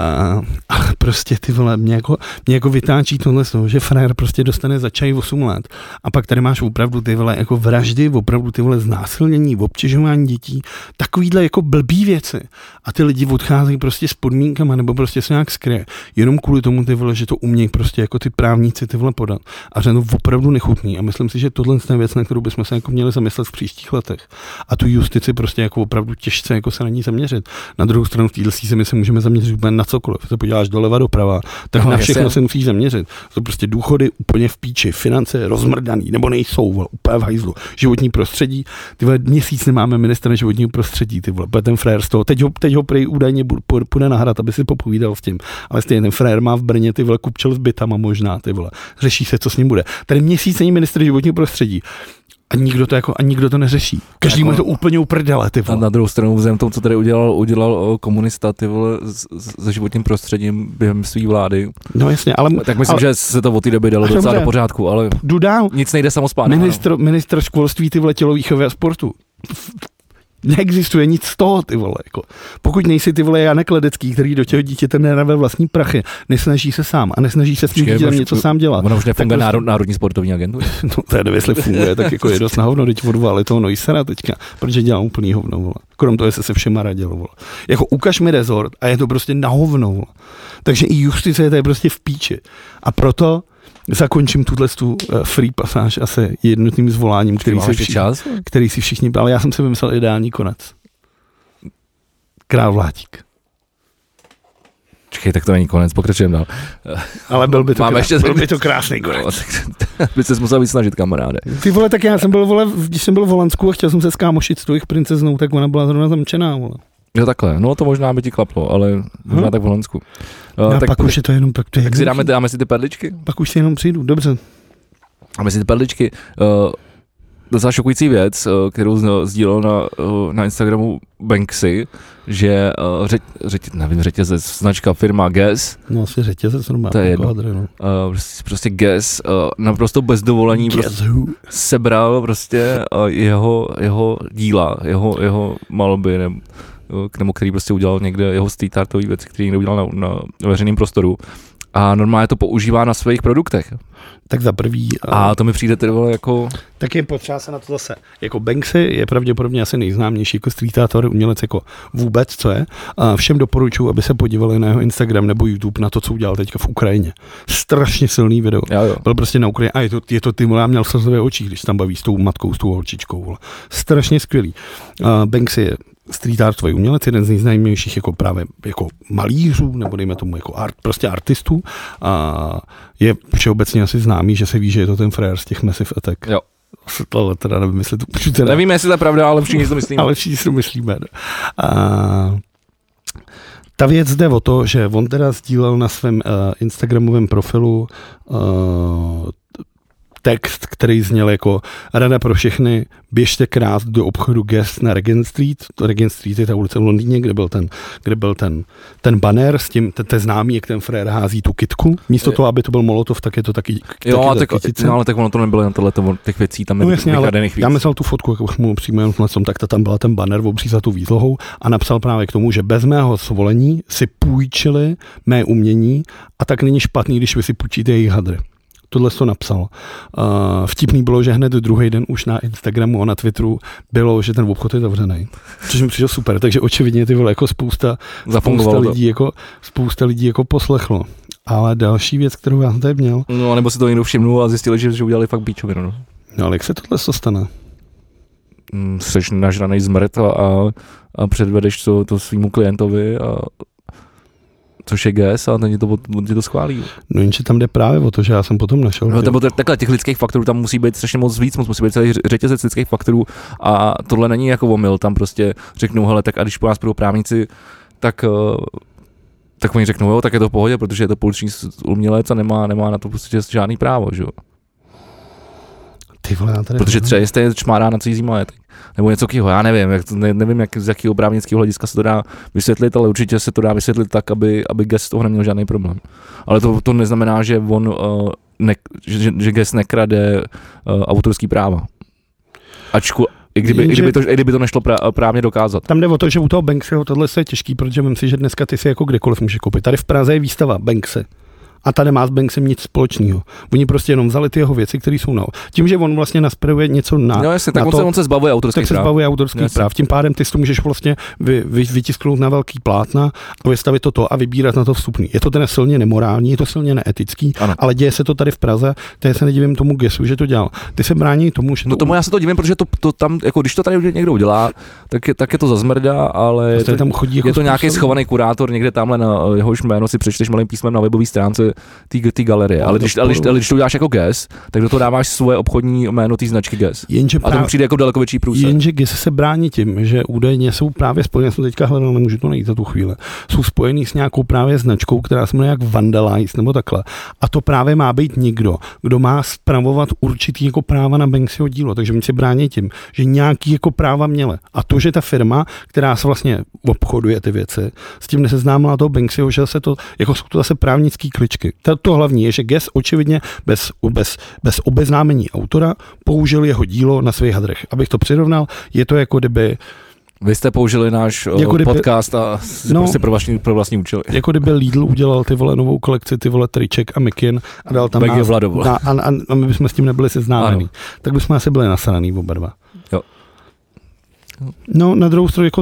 a, prostě ty vole, mě jako, mě jako vytáčí tohle z toho, že frajer prostě dostane za čaj 8 let. A pak tady máš opravdu ty vole jako vraždy, opravdu ty vole znásilnění, obtěžování dětí, takovýhle jako blbý věci. A ty lidi odcházejí prostě s podmínkama nebo prostě se nějak skryje, jenom kvůli tomu ty vole, že to umějí prostě jako ty právníci ty vole podat. A že to opravdu nechutný. A myslím si, že tohle je věc, na kterou bychom se jako měli zamyslet v příštích letech. A tu justici prostě jako opravdu těžce jako se na ní zaměřit. Na druhou stranu v téhle zemi se můžeme zaměřit úplně na cokoliv. Se podíváš doleva doprava, tak No, na všechno se musíš zaměřit. To prostě důchody úplně v píči, finance rozmrdaný, nebo nejsou, vole, úplně v hajzlu. Životní prostředí, ty vole, měsíc nemáme ministra životního prostředí, ty vole, ten frér z toho. Teď ho, teď ho prej údajně půjde nahrát, aby si popovídal s tím. Ale stejně ten frér má v Brně ty vole kupčel s bytama možná, ty vole. Řeší se, co s ním bude. Tady měsíc není ministr životního prostředí. A nikdo to jako, a nikdo to neřeší. Každý mu je to úplně uprdele, ty A vole. na druhou stranu, vzhledem k tomu, co tady udělal, udělal o, komunista ty vole, se životním prostředím během své vlády, No jasně, ale, tak myslím, ale že se to od té doby dalo A docela do pořádku, ale jdu dál. nic nejde samospádně. Ministr, ministr školství, ty vole, tělovýchovy a sportu. Neexistuje nic z toho, ty vole. Jako. Pokud nejsi ty vole Janek Ledecký, který do těho dítěte nerave vlastní prachy, nesnaží se sám a nesnaží se s tím dítětem něco sám dělat. Ono už nefunguje prostě- národ, Národní sportovní agentura. (laughs) No to je nevím, jestli funguje, tak jako je dost na hovno, teď odvali toho Neusera teďka, protože dělá úplný hovno, vole. Krom toho, že se se všema radil, vole. Jako ukaž mi rezort a je to prostě na hovno, vole. Takže i justice je tady prostě v píči. A proto zakončím tuhle tu uh, free pasáž asi jednotným zvoláním, který si, všichni, čas? který si všichni, ale já jsem si vymyslel ideální konec. Král Vlátík. Čekej, tak to není konec, pokračujeme dál. Ale byl by to, Máme krás, ještě- byl by to krásný konec. No, tak (laughs) by se musel víc snažit, kamaráde. Ty vole, tak já jsem byl, vole, když jsem byl v Holandsku a chtěl jsem se skámošit s tvojich princeznou, tak ona byla zrovna zamčená, vole. Jo, takhle. No to možná by ti klaplo, ale možná Hm. tak v Holandsku. No, Uh, a tak, pak už je to jenom, pak to je tak si dáme, dáme si ty perličky? Pak už si jenom přijdu, dobře. Dáme si ty perličky. Uh, docela šokující věc, uh, kterou sdílel na, uh, na Instagramu Banksy, že uh, řeť, řeť, nevím, řetězec, značka firma Guess, No asi řetězec normálně. To je jedno. Kvadry, no. uh, prostě, prostě Guess, uh, naprosto bez dovolení prostě sebral prostě uh, jeho, jeho díla, jeho, jeho malby, nebo, nebo který prostě udělal někde jeho street artové věci, které někde udělal na, na veřejném prostoru. A normálně to používá na svých produktech. Tak za prvý. A to mi přijde tedy jako... tak je potřeba se na to zase. Jako Banksy je pravděpodobně asi nejznámější jako streetátor, umělec jako vůbec, co je. A všem doporučuji, aby se podívali na jeho Instagram nebo YouTube na to, co udělal teďka v Ukrajině. Strašně silný video. Jo, jo. Byl prostě na Ukrajině. A je to, je to ty, já měl slzové oči, když tam baví s tou matkou, s tou holčičkou. Strašně skvělý. Uh, Banksy je street artový umělec, jeden z nejznámějších jako právě jako malířů, nebo dejme tomu jako art, prostě artistů. A je všeobecně asi známý, že se ví, že je to ten frajer z těch Massive Attack. Jo. Ale teda nevím, jestli to teda, Nevíme, jestli to je pravda, ale všichni si to myslíme. (laughs) ale všichni si to myslíme. no. A ta věc jde o to, že on teda sdílel na svém uh, Instagramovém profilu uh, text, který zněl jako rada pro všechny, běžte krást do obchodu Guest na Regent Street. To Regent Street je ta ulice v Londýně, kde byl ten, kde byl ten, ten banner s tím, ten, ten známý, jak ten frér hází tu kitku. Místo Je- toho, aby to byl molotov, tak je to taky, Jo, taky tak, no, ale tak ono to nebylo jen tohle, těch věcí tam No jasně, ale víc. já myslel tu fotku, jak už mu přímo jenom na tom, tak ta tam byla ten banner obří za tu výzlohou a napsal právě k tomu, že bez mého svolení si půjčili mé umění a tak není špatný, když vy si půjčíte jejich hadry. Tohle to napsal. Uh, vtipný bylo, že hned druhý den už na Instagramu a na Twitteru bylo, že ten obchod je zavřený. Což mi přišlo super, takže očividně ty vole jako spousta, spousta to. lidí, jako, spousta lidí jako poslechlo. Ale další věc, kterou já jsem tady měl, No, nebo si to někdo všimnul a zjistili, že, že udělali fakt bíčovinu. No. no ale jak se tohle to stane? Mm, Seš nažranej zmrt a, a, a předvedeš to, to svýmu klientovi a což je GS a ti to, on ti to schválí. No jenže tam jde právě o to, že já jsem potom našel. No, nebo tak- takhle těch lidských faktorů tam musí být strašně moc víc, moc musí být celý řetězec lidských faktorů a tohle není jako omyl, tam prostě řeknou, hele, tak a když po nás budou právníci, tak eh, tak oni řeknou, jo, tak je to v pohodě, protože je to pouliční s- umělec a nemá, nemá na to prostě žádný právo, že jo. Ty vole, já tady Protože třeba jestli je čmárá na cizí majetek. Nebo něco takového, já nevím, jak ne, nevím, jak, z jakého právnického hlediska se to dá vysvětlit, ale určitě se to dá vysvětlit tak, aby, aby Guest z toho neměl žádný problém. Ale to, to neznamená, že on, uh, ne, že, že Guest nekrade uh, autorský práva. Ačku, i kdyby, i Jenže- kdyby, to, i kdyby to nešlo prá, právně dokázat. Tam jde o to, že u toho Banksyho tohle je těžký, protože myslím si, že dneska ty si jako kdekoliv můžeš koupit. Tady v Praze je výstava Banksy. A ta nemá s Banksem nic společného. Oni prostě jenom vzali ty jeho věci, které jsou na. Tím, že on vlastně naspravuje něco na, No jasně, tak na on, to, se, on se zbavuje tak autorských se práv. zbavuje autorských Jasně. práv. Tím pádem ty si to můžeš vlastně vy, vy, vytisknout na velký plátna a vystavit to to a vybírat na to vstupný. Je to teda silně nemorální, je to silně neetický, Ano. ale děje se to tady v Praze, takže se nedivím tomu Gesu, že to dělal. Ty se brání tomu, že No tomu já se to divím, protože to, to tam, jako když to tady někdo udělá, tak je, tak je to zazmrdá, ale je to, to, tam chodí jako je to nějaký schovaný kurátor někde tamhle na jehož jméno si přečteš malým písmem na webové stránce té galerie. Ale když, ale, když, ale když to uděláš jako GES, tak do toho dáváš svoje obchodní jméno té značky GES. Jenže A to mi právě, přijde jako daleko větší průser. Jenže GIS se brání tím, že údajně jsou právě spojené, jsem teďka hledal, nemůžu to najít za tu chvíli, jsou spojený s nějakou právě značkou, která se jmenuje jak Vandalize nebo takhle. A to právě má být někdo, kdo má spravovat určitý jako práva na Banksyho dílo. Takže oni se brání tím, že nějaký jako práva měli. A to, že ta firma, která se vlastně obchoduje ty věci, s tím neseznámila toho Banksyho, že se to, jako jsou to zase právnický kličky. To, to hlavní je, že GES očividně bez, bez, bez obeznámení autora použil jeho dílo na svých hadrech. Abych to přirovnal, je to jako kdyby Vy jste použili náš Jako jako kdyby- podcast a No. prostě pro vlastní, pro vlastní účely. (laughs) jako kdyby Lidl udělal ty vole novou kolekci, ty vole triček a mikin a dal tam nás, na, a, a, a, my bychom s tím nebyli seznámení. Tak bychom asi byli nasraný oba dva. Jo. No, na druhou stranu, jako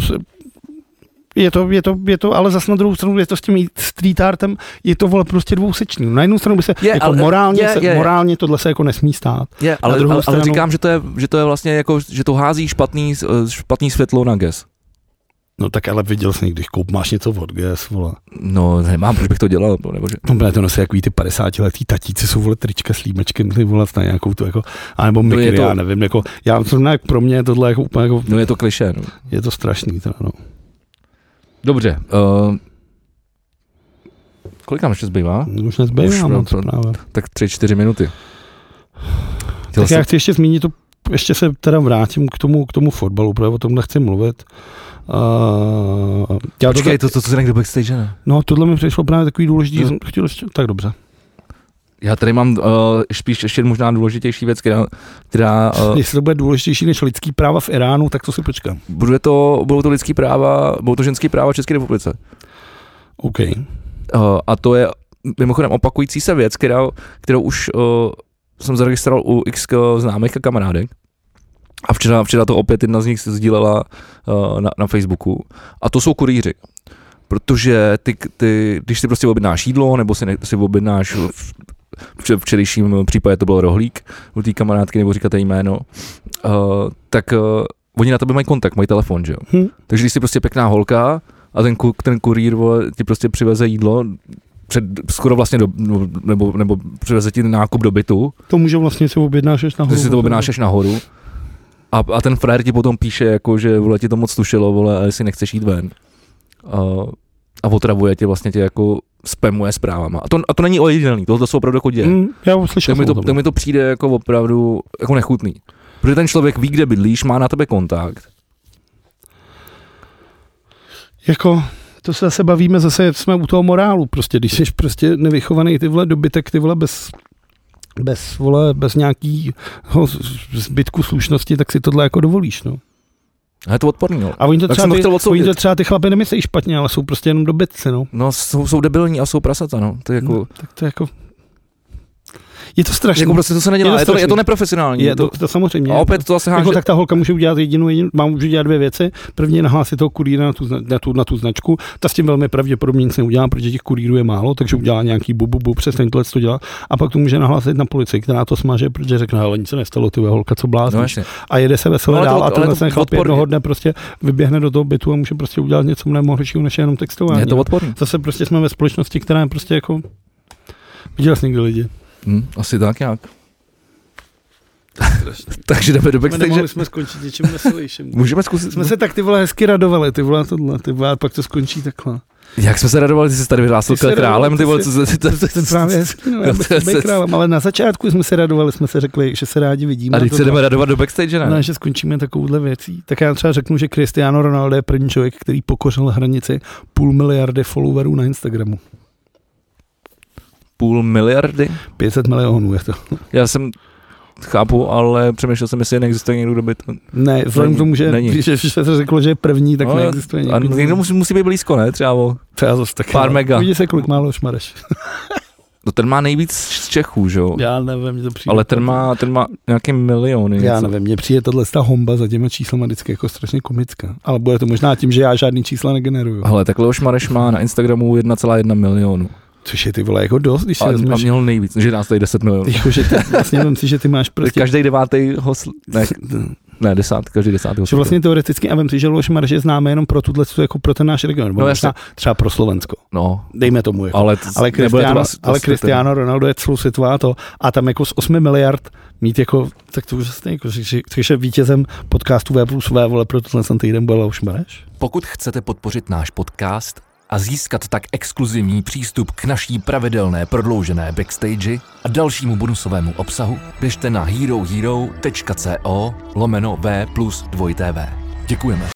je to, je to, je to, ale zase na druhou stranu je to s tím street artem, je to vole prostě dvousečný. Na jednu stranu by se, Je, jako ale- morálně, je, se, je, morálně tohle se jako nesmí stát. Je, ale, druhou ale, ale stranu- říkám, že to, je, že to je vlastně jako, že to hází špatný, špatný světlo na GES. No tak ale viděl jsi někdy, koup máš něco od GS, vole. No, nemám, proč bych to dělal, nebo že... No, to nosí jako ty 50 letý tatíci, jsou vole trička s límečkem, ty vole na nějakou tu jako, anebo No mikry, to- já nevím, jako, já pro mě je tohle jako úplně jako, No je to kliše, no. je to strašný, teda, no. Dobře. Uh, kolik nám ještě zbývá? Už nezbývá Už, moc no, právě. Tak tři, čtyři minuty. Chtěl Tak jsem, já chci ještě zmínit to, ještě se teda vrátím k tomu, k tomu fotbalu, protože o tomhle chci mluvit. Uh, Počkej, to, to, to, co se někdo backstage, ne? no, tohle mi přišlo právě takový důležitý, No. chtěl ještě, tak dobře. Já tady mám uh, spíš ještě možná důležitější věc, která, která uh, (laughs) Jestli to bude důležitější než lidský práva v Iránu, tak to si počkám. bude to, budou to lidský práva, budou to ženský práva v České republice. OK. Uh, a to je mimochodem opakující se věc, která, kterou už uh, jsem zaregistroval u x známých a kamarádek. A včera, včera to opět jedna z nich sdílela uh, na, na Facebooku. A to jsou kurýři. Protože ty, ty, když si prostě objednáš jídlo, nebo si, ne, si objednáš v, včerejším případě to byl rohlík u té kamarádky, nebo říkáte jméno, uh, tak uh, oni na tebe mají kontakt, mají telefon, že jo. Hm. Takže když jsi prostě pěkná holka a ten, ku, ten kurýr vole, ti prostě přiveze jídlo, před, skoro vlastně do, no, nebo, nebo přiveze ti nákup do bytu, To může vlastně si objednáš až nahoru. že si to objednáš nahoru a, a ten frajer ti potom píše, jako, že vole, ti to moc tušilo, vole, a jestli nechceš jít ven. A, a otravuje tě vlastně tě jako spamuje zprávama. A to, a to není ojedinělý, tohle se opravdu jako děje. Hm, já slyšel tak, mi to, tak mi to přijde jako opravdu jako nechutný. Protože ten člověk ví, kde bydlíš, má na tebe kontakt. Jako, to se zase bavíme, zase jsme u toho morálu, prostě, když jsi prostě nevychovaný ty vole dobytek, ty vole bez bez, vole, bez nějakého zbytku slušnosti, tak si tohle jako dovolíš, no. A je to odporný, no. A oni to, Tak třeba ty, oni to třeba ty chlapy nemyslejí špatně, ale jsou prostě jenom dobytci, no. No, jsou, jsou debilní a jsou prasata, no. To je jako, no tak to je jako... Je to strašné. jako prostě to se nedělá, je to je to, je to, neprofesionální. je to, to samozřejmě. a opět to zase jako, háže, tak ta holka může udělat jedinou, jedinou má může udělat dvě věci. První je nahlásit toho kurýra na tu, na, tu, na tu značku. Ta s tím velmi pravděpodobně nic neudělá, protože těch kurýrů je málo, takže udělá nějaký bu, bu, bu přesně tohle to dělá. A pak to může nahlásit na policii, která to smaže, protože řekne, ale nic se nestalo, ty holka, co no, blázníš. jasně. a jede se veselé No, ale to- dál a tenhle to ten chlap jednoho dne prostě vyběhne do toho bytu a může prostě udělat něco mnohem horšího než jenom textování. Je to odporný. Zase prostě jsme ve společnosti, která je prostě jako... Viděl jsi někdy lidi? Hm, asi tak nějak. (laughs) Takže jdeme do backstage. Nemohli jsme skončit něčím veselějším. Můžeme zkusit. Jsme se tak ty vole hezky radovali, ty vole tohle, ty vole, a pak to skončí takhle. Jak jsme se radovali, ty jsi tady vyhlásil králem, ty vole, co se... To, právě no, já bych (laughs) králem, ale na začátku jsme se radovali, jsme se řekli, že se rádi vidíme. A teď se jdeme radovat do backstage, ne? Ne, že skončíme takovouhle věcí. Tak já třeba řeknu, že Cristiano Ronaldo je první člověk, který pokořil hranici půl miliardy followerů na Instagramu. Půl miliardy? 500 milionů je to. (laughs) Já jsem chápu, ale přemýšlel jsem, jestli neexistuje někdo, kdo by to... Ne, vzhledem k tomu, že, Není. že se řeklo, že je první, tak No, neexistuje A někdo. někdo musí, musí být blízko, ne? Třeba o... Třeba zase taky. pár no. mega. Vidíš se, kolik málo šmareš. No ten má nejvíc z Čechů, že jo? Já nevím, to přijde. Ale ten má, ten má nějaké miliony. Já něco. nevím, mně přijde tohle ta homba za těma číslama vždycky jako strašně komická. Ale bude to možná tím, že já žádný čísla negeneruju. Hele, tak Leoš Mareš má na Instagramu 1,1 milionu. Což je ty vole jako dost, když si A, a vezmeš. měl nejvíc, že nás tady 10 milionů. Jako, že ty, vlastně vem si, že ty máš (laughs) Prostě... Každý devátý ho, sl... ne, ne, desát, každý desátý ho Že vlastně teoreticky, a vem si, že Luoš Marš je známý jenom pro tuhle, jako pro ten náš region, nebo No, jasně. možná třeba pro Slovensko. No, Dejme tomu. Jako. ale, t- ale Cristiano, vás- ale Cristiano Ronaldo je celosvětová to a tam jako z 8 miliard mít jako, tak to už vlastně jako, že, když je vítězem podcastu V plus V, vole, pro tenhle ten týden byl Luoš Mareš. Pokud chcete podpořit náš podcast a získat tak exkluzivní přístup k naší pravidelné prodloužené backstage a dalšímu bonusovému obsahu, běžte na herohero.co lomeno V plus 2TV. Děkujeme.